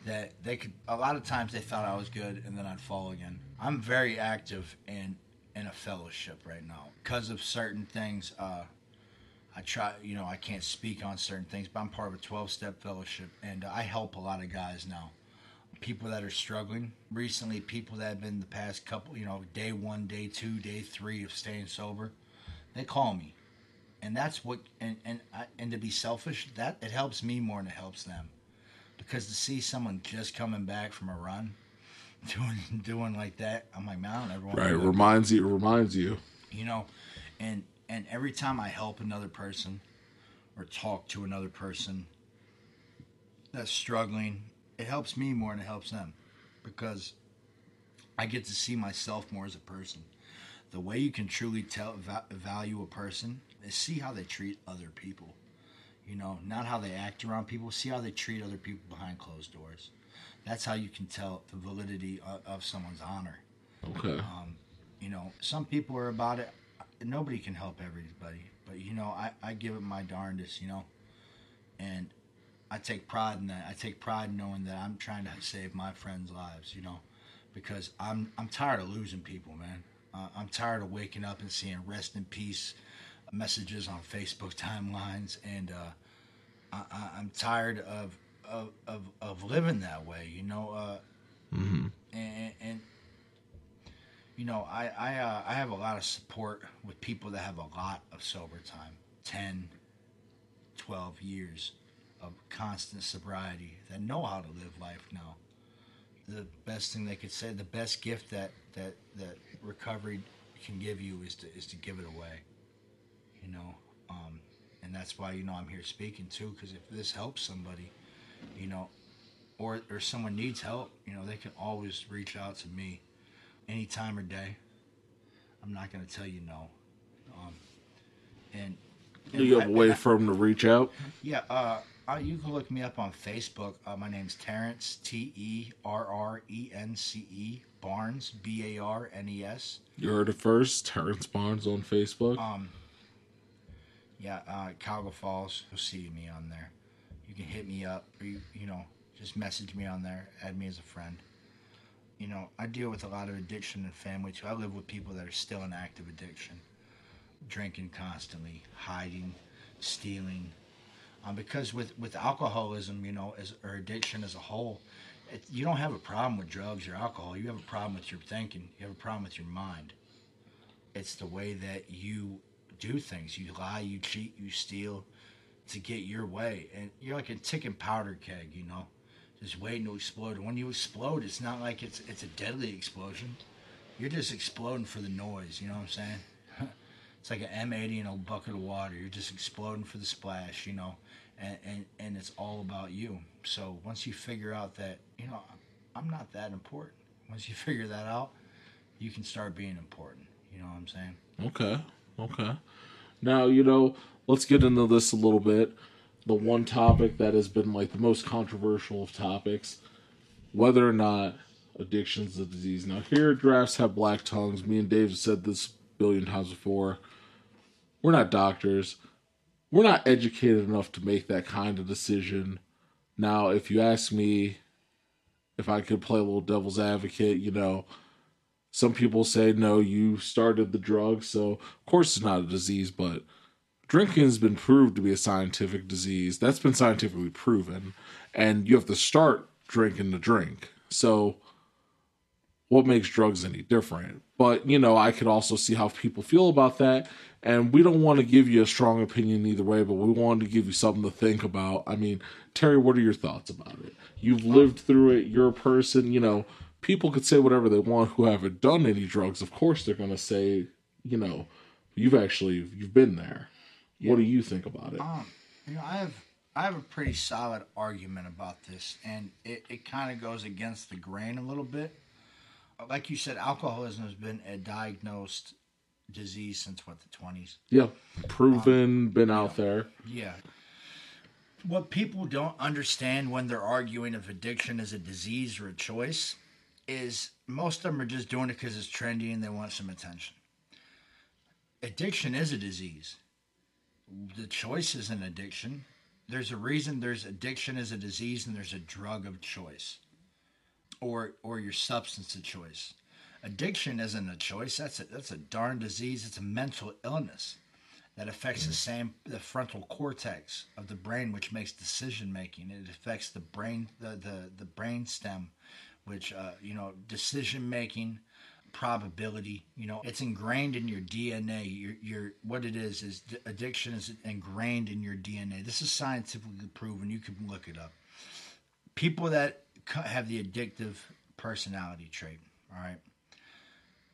that they could. A lot of times they thought I was good, and then I'd fall again. I'm very active in in a fellowship right now because of certain things. Uh, I try, you know, I can't speak on certain things, but I'm part of a 12 step fellowship, and I help a lot of guys now. People that are struggling recently, people that have been the past couple, you know, day one, day two, day three of staying sober, they call me, and that's what, and and I, and to be selfish, that it helps me more than it helps them, because to see someone just coming back from a run, doing doing like that, I'm like, man, I don't ever want Right? to It reminds you. It reminds you. you know and and every time i help another person or talk to another person that's struggling it helps me more than it helps them because i get to see myself more as a person the way you can truly tell va- value a person is see how they treat other people you know not how they act around people see how they treat other people behind closed doors that's how you can tell the validity of, of someone's honor Okay. Um, you know, some people are about it. Nobody can help everybody, but you know, I, I give it my darndest, you know, and I take pride in that. I take pride in knowing that I'm trying to save my friends' lives, you know, because I'm I'm tired of losing people, man. Uh, I'm tired of waking up and seeing rest in peace messages on Facebook timelines, and uh, I, I, I'm tired of, of of of living that way, you know. Uh, and, and you know, I I, uh, I have a lot of support with people that have a lot of sober time 10, 12 years of constant sobriety that know how to live life now. The best thing they could say, the best gift that that that recovery can give you is to is to give it away. You know, um, and that's why you know I'm here speaking too, because if this helps somebody, you know, or or someone needs help, you know, they can always reach out to me, any time or day. I'm not gonna tell you no. Um, and, and You have I- a way I- for them to reach out. yeah, uh, you can look me up on Facebook. Uh, my name's Terrence T E R R E N C E Barnes B A R N E S. You heard it first. Terrence Barnes on Facebook. Um, yeah, uh, Falls. You'll see me on there. You can hit me up, or you, you know, just message me on there. Add me as a friend. You know, I deal with a lot of addiction in family too. I live with people that are still in active addiction, drinking constantly, hiding, stealing. Um, because with with alcoholism, you know, as or addiction as a whole, it, you don't have a problem with drugs or alcohol. You have a problem with your thinking. You have a problem with your mind it's the way that you do things. You lie, you cheat, you steal to get your way. And you're like a ticking powder keg, you know, just waiting to explode. When you explode, it's not like it's it's a deadly explosion. You're just exploding for the noise, you know what I'm saying? it's like an M80 in a bucket of water. You're just exploding for the splash, you know, and, and, and it's all about you. So once you figure out that, you know, I'm not that important, once you figure that out, you can start being important. You know what I'm saying? Okay. Okay. Now, you know, let's get into this a little bit. The one topic that has been like the most controversial of topics whether or not addiction's a disease. Now, here Giraffes Have Black Tongues, me and Dave have said this a billion times before. We're not doctors. We're not educated enough to make that kind of decision. Now, if you ask me if I could play a little devil's advocate, you know, some people say no you started the drug so of course it's not a disease but drinking has been proved to be a scientific disease. That's been scientifically proven and you have to start drinking to drink. So what makes drugs any different? But you know i could also see how people feel about that and we don't want to give you a strong opinion either way but we wanted to give you something to think about. I mean terry what are your thoughts about it? You've lived through it you're a person you know people could say whatever they want who haven't done any drugs of course they're going to say you know you've actually you've been there what do you think about it Um, you know, I have I have a pretty solid argument about this, and it, it kind of goes against the grain a little bit. Like you said, alcoholism has been a diagnosed disease since what the twenties. yeah proven been out there Yeah. What people don't understand when they're arguing if addiction is a disease or a choice is most of them are just doing it because it's trendy and they want some attention. Addiction is a disease. The choice is an addiction. There's a reason there's addiction is a disease and there's a drug of choice or or your substance of choice. Addiction isn't a choice. That's a that's a darn disease. It's a mental illness that affects the mm-hmm. same the frontal cortex of the brain which makes decision making it affects the brain the the, the brain stem which uh, you know decision making probability you know it's ingrained in your dna your, your what it is is d- addiction is ingrained in your dna this is scientifically proven. You can look it up. People that have the addictive personality trait all right?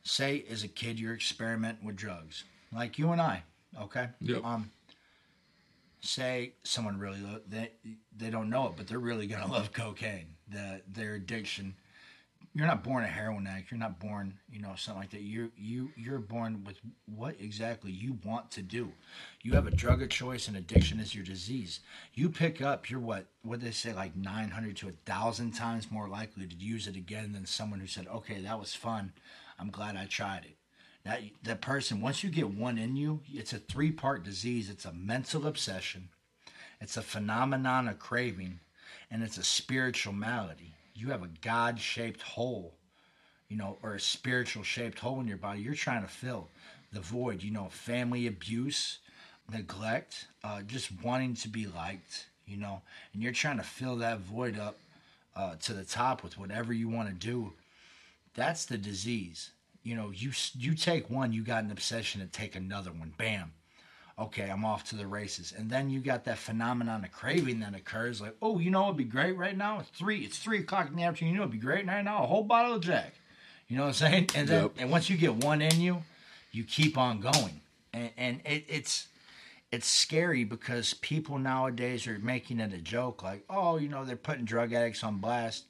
Say as a kid you're experimenting with drugs like you and i okay? Yep. um say someone really lo- they they don't know it but they're really gonna love cocaine the their addiction you're not born a heroin addict you're not born you know something like that. You you you're born with what exactly you want to do. You have a drug of choice and addiction is your disease. You pick up you're what what they say like 900 to a thousand times more likely to use it again than someone who said okay that was fun. I'm glad i tried it. That that person once you get one in you it's a three part disease. It's a mental obsession. It's a phenomenon of craving and it's a spiritual malady you have a god-shaped hole you know or a spiritual shaped hole in your body you're trying to fill the void you know family abuse neglect uh, just wanting to be liked you know and you're trying to fill that void up uh, to the top with whatever you want to do that's the disease. You know, you you take one, you got an obsession to take another one. Bam. Okay, I'm off to the races. And then you got that phenomenon of craving that occurs, like, oh, you know it'd be great right now? It's three, it's three o'clock in the afternoon. You know it'd be great right now? A whole bottle of Jack. You know what I'm saying? And then, Yep. and once you get one in you, you keep on going, and and it, it's it's scary because people nowadays are making it a joke, like, oh, you know, they're putting drug addicts on blast.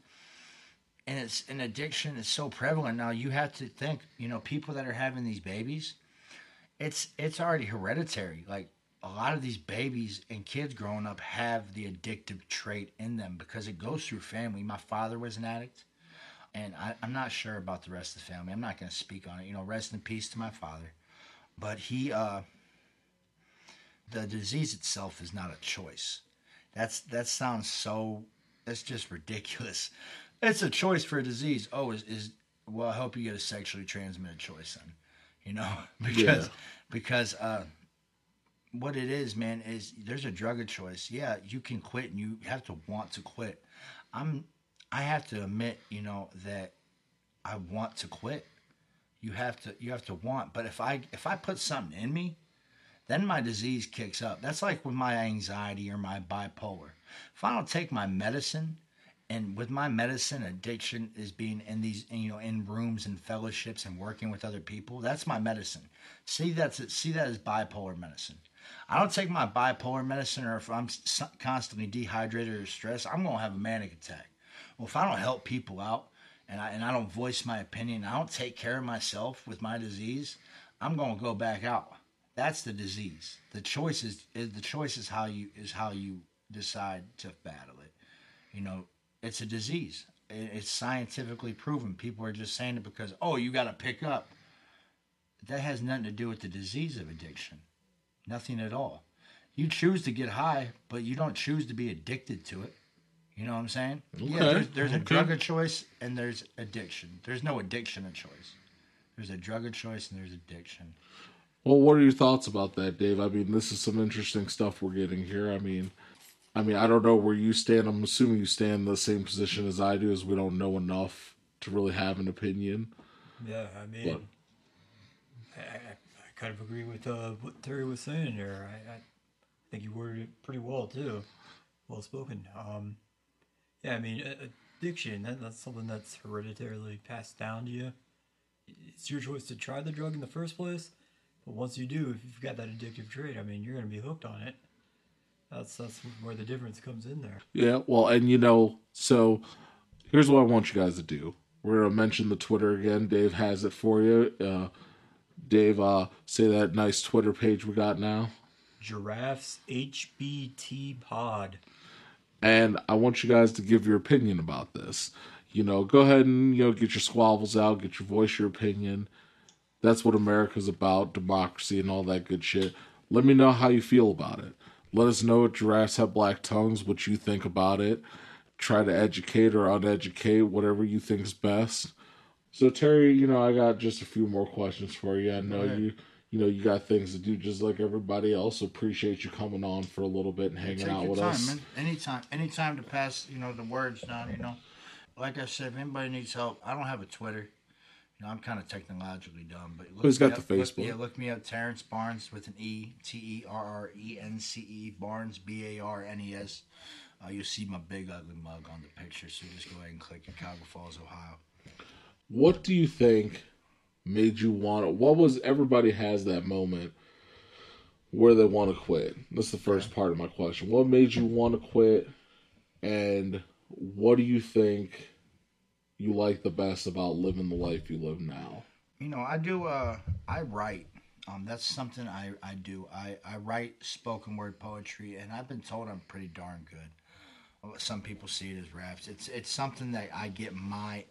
And it's an addiction is so prevalent now. You have to think, you know, people that are having these babies, it's it's already hereditary. Like a lot of these babies and kids growing up have the addictive trait in them because it goes through family. My father was an addict, and I, I'm not sure about the rest of the family. I'm not going to speak on it. You know, rest in peace to my father. But he, uh, the disease itself is not a choice. That's that sounds so. That's just ridiculous. It's a choice for a disease. Oh, is is well? I hope you get a sexually transmitted choice then. You know, because Yeah. because uh, what it is, man, is there's a drug of choice. Yeah, you can quit, and you have to want to quit. I'm. I have to admit, you know, that I want to quit. You have to. You have to want. But if I if I put something in me, then my disease kicks up. That's like with my anxiety or my bipolar. If I don't take my medicine, and with my medicine, addiction is being in these, you know, in rooms and fellowships and working with other people. That's my medicine. See that's it. See that as bipolar medicine. I don't take my bipolar medicine, or if I'm constantly dehydrated or stressed, I'm gonna have a manic attack. Well, if I don't help people out and I and I don't voice my opinion, I don't take care of myself with my disease, I'm gonna go back out. That's the disease. The choice is, is the choice is how you is how you decide to battle it. You know, it's a disease. It's scientifically proven. People are just saying it because oh, you got to pick up. That has nothing to do with the disease of addiction. Nothing at all. You choose to get high, but you don't choose to be addicted to it. You know what I'm saying? Yeah, Okay, there's, there's a drug of choice and there's addiction. There's no addiction of choice. There's a drug of choice and there's addiction. Well, what are your thoughts about that, Dave? I mean, this is some interesting stuff we're getting here. I mean, I mean, I don't know where you stand. I'm assuming you stand in the same position as I do, as we don't know enough to really have an opinion. Yeah, I mean, I, I, kind of agree with uh, what Terry was saying there. I, I think you worded it pretty well too. Well spoken. Um, yeah, I mean, addiction, that, that's something that's hereditarily passed down to you. It's your choice to try the drug in the first place, but once you do, if you've got that addictive trait, I mean, you're going to be hooked on it. That's that's where the difference comes in there. Yeah, well, and you know, so here's what I want you guys to do. We're gonna mention the Twitter again. Dave has it for you. Uh, Dave, uh, say that nice Twitter page we got now. Giraffes HBT Pod. and I want you guys to give your opinion about this. You know, go ahead and you know get your squabbles out, get your voice, your opinion. That's what America's about, democracy and all that good shit. Let me know how you feel about it. Let us know at Giraffes Have Black Tongues what you think about it. Try to educate or uneducate, whatever you think is best. So Terry, you know, I got just a few more questions for you. I know ahead. you you know, you got things to do just like everybody else. Appreciate you coming on for a little bit and hanging Take out your with time, us. man. Anytime, anytime to pass, you know, the words down. You know, like I said, if anybody needs help, I don't have a Twitter. You know, I'm kind of technologically dumb, but look Who's got up- the look- Facebook? yeah, look me up, Terrence Barnes with an E, T E R R E N C E Barnes B A R N E S. Uh, you'll see my big ugly mug on the picture, so just go ahead and click Cuyahoga Falls, Ohio. what do you think made you want to what was everybody has that moment where they want to quit that's the first part of my question what made you want to quit and what do you think you like the best about living the life you live now You know, I do. Uh, I write. Um, that's something I, I do. I, I write spoken word poetry, and I've been told I'm pretty darn good. Some people see it as raps. It's it's something that I get my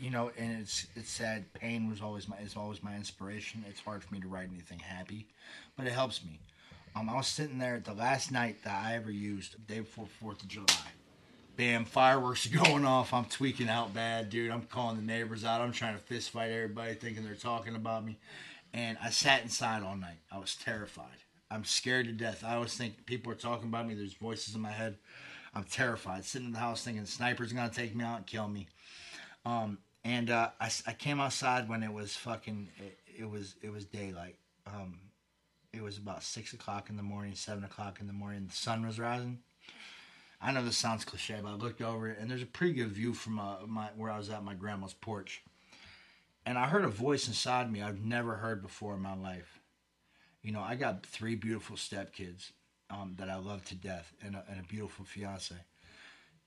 you know, and it's it's sad. Pain was always my is always my inspiration. It's hard for me to write anything happy, but it helps me. Um, I was sitting there the last night that I ever used, day before Fourth of July. Bam, fireworks going off. I'm tweaking out bad, dude. I'm calling the neighbors out. I'm trying to fist fight everybody, thinking they're talking about me. And I sat inside all night. I was terrified. I'm scared to death. I always think people are talking about me. There's voices in my head. I'm terrified. Sitting in the house thinking snipers are gonna take me out and kill me. Um, and uh, I, I came outside when it was fucking. It, it was it was daylight. Um, It was about six o'clock in the morning, seven o'clock in the morning. The sun was rising. I know this sounds cliche, but I looked over it, and there's a pretty good view from uh, my where I was at my grandma's porch. And I heard a voice inside me I've never heard before in my life. You know, I got three beautiful stepkids um, that I love to death, and a, and a beautiful fiance.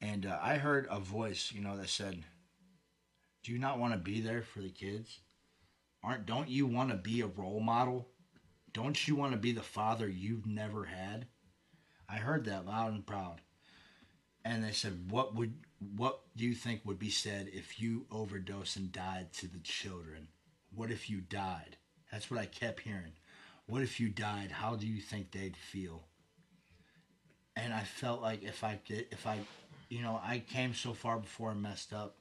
And uh, I heard a voice, you know, that said, "Do you not want to be there for the kids? Aren't don't you want to be a role model? Don't you want to be the father you've never had?" I heard that loud and proud. And they said, "What would what do you think would be said if you overdosed and died to the children? What if you died?" That's what I kept hearing. What if you died? How do you think they'd feel? And I felt like if I did, if I, you know, I came so far before I messed up,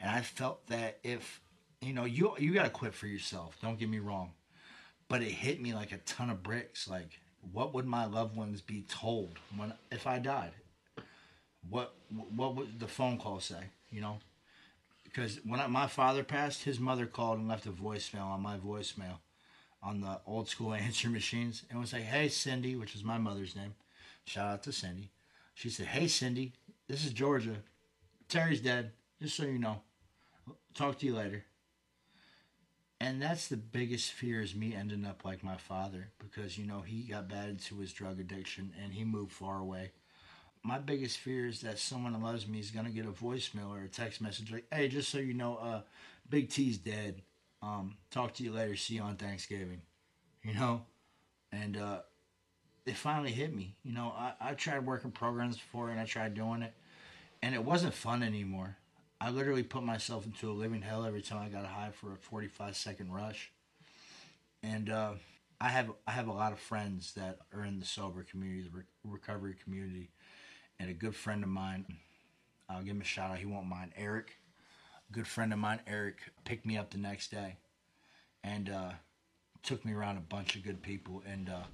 and I felt that if, you know, you you got to quit for yourself. Don't get me wrong, but it hit me like a ton of bricks. Like, what would my loved ones be told when if I died? What what would the phone call say? You know, because when I, my father passed, his mother called and left a voicemail on my voicemail on the old school answer machines and was like, "Hey Cindy," which is my mother's name. Shout out to Cindy. She said, "Hey Cindy, this is Georgia. Terry's dead. Just so you know. Talk to you later." And that's the biggest fear is me ending up like my father because you know he got bad into his drug addiction and he moved far away. My biggest fear is that someone loves me is gonna get a voicemail or a text message like, "Hey, just so you know, uh, Big T's dead. Um, talk to you later. See you on Thanksgiving." You know, and uh, it finally hit me. You know, I, I tried working programs before and I tried doing it, and it wasn't fun anymore. I literally put myself into a living hell every time I got high for a 45 second rush. And uh, I have I have a lot of friends that are in the sober community, the re- recovery community, and a good friend of mine. I'll give him a shout out. He won't mind. Eric, good friend of mine, Eric, picked me up the next day, and uh, took me around a bunch of good people. And uh,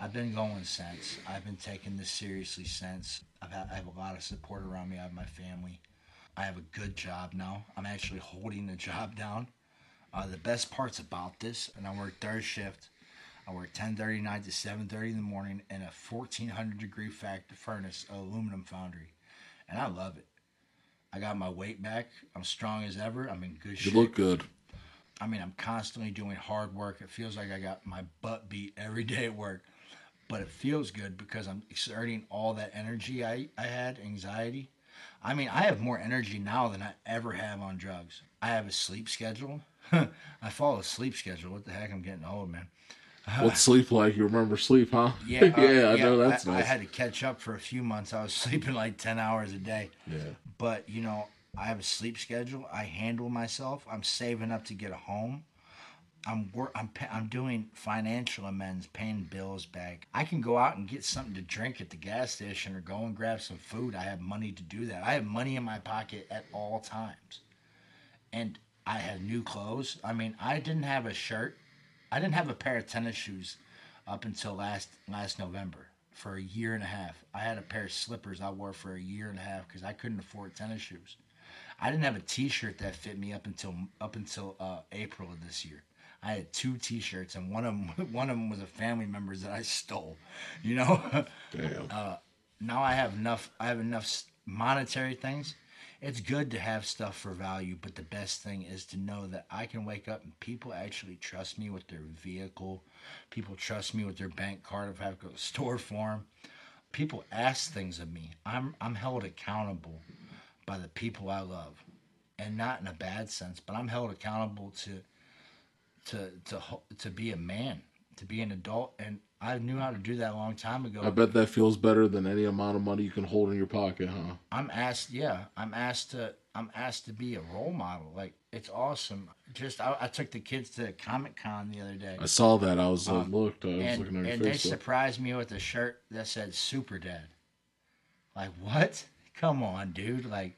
I've been going since. I've been taking this seriously since. I've had, I have a lot of support around me. I have my family. I have a good job now. I'm actually holding the job down. Uh, the best parts about this, and I work third shift. I work 10:30 night to 7:30 in the morning in a 1400 degree factor furnace, aluminum foundry, and I love it. I got my weight back. I'm strong as ever. I'm in good shape. You look good. I mean, I'm constantly doing hard work. It feels like I got my butt beat every day at work, but it feels good because I'm exerting all that energy I, I had, anxiety. I mean, I have more energy now than I ever have on drugs. I have a sleep schedule. I follow a sleep schedule. What the heck? I'm getting old, man. What's sleep like? You remember sleep, huh? Yeah, uh, yeah, I know that's I, nice. I had to catch up for a few months. I was sleeping like 10 hours a day. Yeah. But, you know, I have a sleep schedule. I handle myself. I'm saving up to get a home. I'm wor- I'm pa- I'm doing financial amends, paying bills back. I can go out and get something to drink at the gas station or go and grab some food. I have money to do that. I have money in my pocket at all times. And I have new clothes. I mean, I didn't have a shirt. I didn't have a pair of tennis shoes up until last last November for a year and a half. I had a pair of slippers I wore for a year and a half because I couldn't afford tennis shoes. I didn't have a T-shirt that fit me up until up until uh, April of this year. I had two T-shirts, and one of them one of them was a family member's that I stole. You know, Damn. now I have enough. I have enough monetary things. It's good to have stuff for value, but the best thing is to know that I can wake up and people actually trust me with their vehicle. People trust me with their bank card if I have to go to the store for them. People ask things of me. I'm I'm held accountable by the people I love, and not in a bad sense, but I'm held accountable to to to to be a man, to be an adult, and I knew how to do that a long time ago. I bet that feels better than any amount of money you can hold in your pocket, huh? I'm asked, yeah, I'm asked to, I'm asked to be a role model. Like it's awesome. Just I, I took the kids to Comic Con the other day, I saw that. I was I looked. I was Um, and, looking at your and they surprised me with a shirt that said Super Dad. Like what? Come on, dude. Like,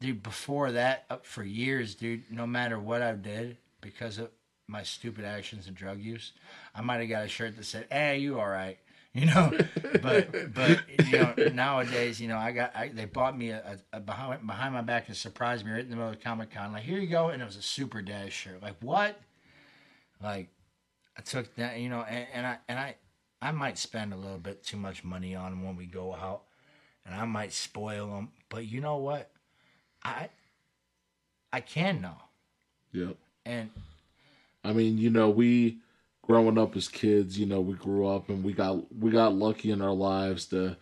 dude. Before that, up for years, dude. No matter what I did, because of my stupid actions and drug use, I might have got a shirt that said, "Hey, you all right?" You know, but but you know nowadays, you know, I got I, they bought me a, a, behind behind my back and surprised me right in the middle of Comic Con. Like, here you go, and it was a Super Dad shirt. Like what? Like I took that, you know, and, and I and I I might spend a little bit too much money on them when we go out, and I might spoil them. But you know what? I I can now, Yep. and I mean, you know, we growing up as kids, you know, we grew up and we got we got lucky in our lives to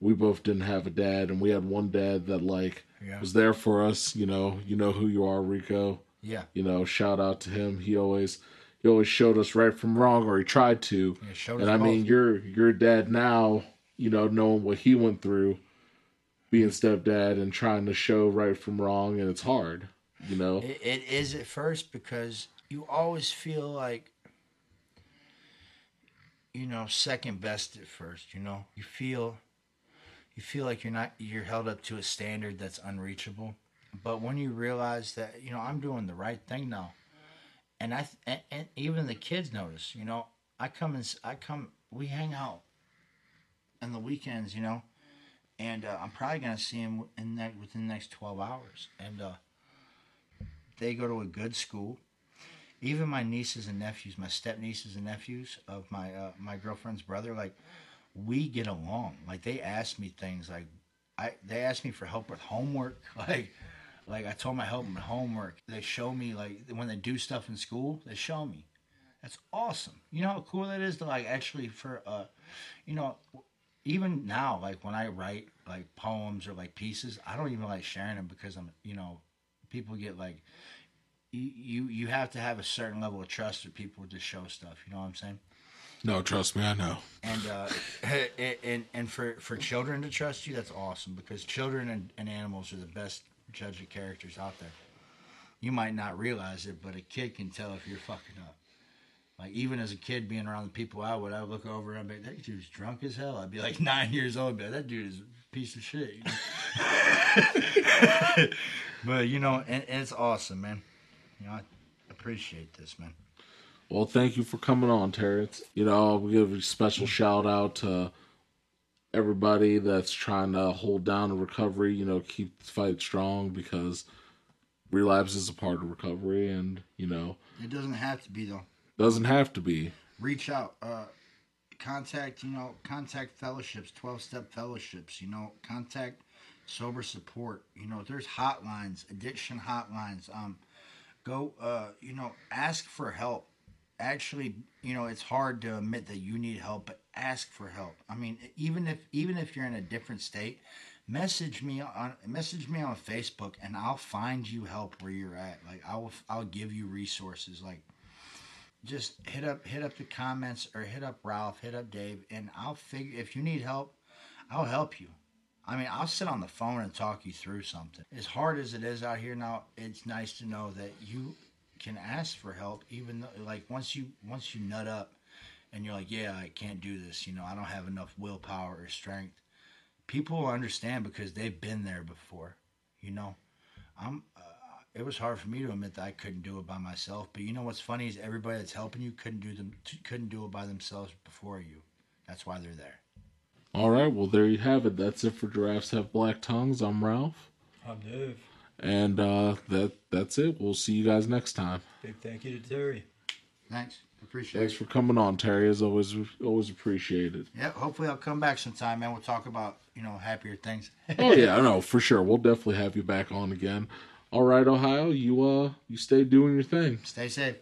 we both didn't have a dad and we had one dad that like Yeah. was there for us, you know, you know who you are, Rico. yeah, You know, shout out to him. He always he always showed us right from wrong or he tried to. Yeah, and I mean, both. your your dad now, you know, knowing what he went through being stepdad and trying to show right from wrong and it's hard, you know. It, it is at first because you always feel like, you know, second best at first. You know, you feel, you feel like you're not you're held up to a standard that's unreachable. But when you realize that you know I'm doing the right thing now, and I and, and even the kids notice. You know, I come and i come. We hang out, on the weekends. You know, and uh, I'm probably gonna see him in that within the next twelve hours, and. uh they go to a good school. Even my nieces and nephews, my step nieces and nephews of my uh, my girlfriend's brother, like we get along. Like they ask me things like I they ask me for help with homework. Like like I told my help with homework. They show me like when they do stuff in school, they show me. That's awesome. You know how cool that is to like actually for uh you know even now like when I write like poems or like pieces, I don't even like sharing them because I'm you know people get like you you you have to have a certain level of trust with people to show stuff. You know what I'm saying? No, trust me, I know. And uh, and and for for children to trust you, that's awesome because children and, and animals are the best judge of characters out there. You might not realize it, but a kid can tell if you're fucking up. Like even as a kid, being around the people I would, I would look over and I'd be like, "That dude's drunk as hell." I'd be like nine years old, like, "That dude is a piece of shit." you know? but you know, and, and it's awesome, man. You know, I appreciate this, man. Well, thank you for coming on, Terrence. You know, I'll give a special shout out to everybody that's trying to hold down a recovery, you know, keep the fight strong because relapse is a part of recovery and, you know, It doesn't have to be though. doesn't have to be. reach out uh contact you know contact fellowships 12 step fellowships you know contact sober support you know there's hotlines addiction hotlines um go uh you know ask for help. Actually you know it's hard to admit that you need help but ask for help. I mean even if even if you're in a different state message me on message me on facebook and i'll find you help where you're at. Like i'll i'll give you resources. Like just hit up hit up the comments or hit up Ralph, hit up Dave, and I'll figure if you need help, I'll help you. I mean, I'll sit on the phone and talk you through something. As hard as it is out here now, it's nice to know that you can ask for help, even though, like once you once you nut up, and you're like, yeah, I can't do this. You know, I don't have enough willpower or strength. People understand because they've been there before. You know, I'm. Uh, it was hard for me to admit that I couldn't do it by myself. But you know what's funny is everybody that's helping you couldn't do them couldn't do it by themselves before you. That's why they're there. All right, well, there you have it. That's it for Giraffes Have Black Tongues. I'm Ralph. I'm Dave. And uh, that that's it. We'll see you guys next time. Big thank you to Terry. Thanks, appreciate it. Thanks it. for coming on, Terry. As always, always appreciated. Yeah, hopefully I'll come back sometime, man. We'll talk about you know happier things. Oh yeah, I know for sure. We'll definitely have you back on again. All right, Ohio, you uh, you stay doing your thing. Stay safe.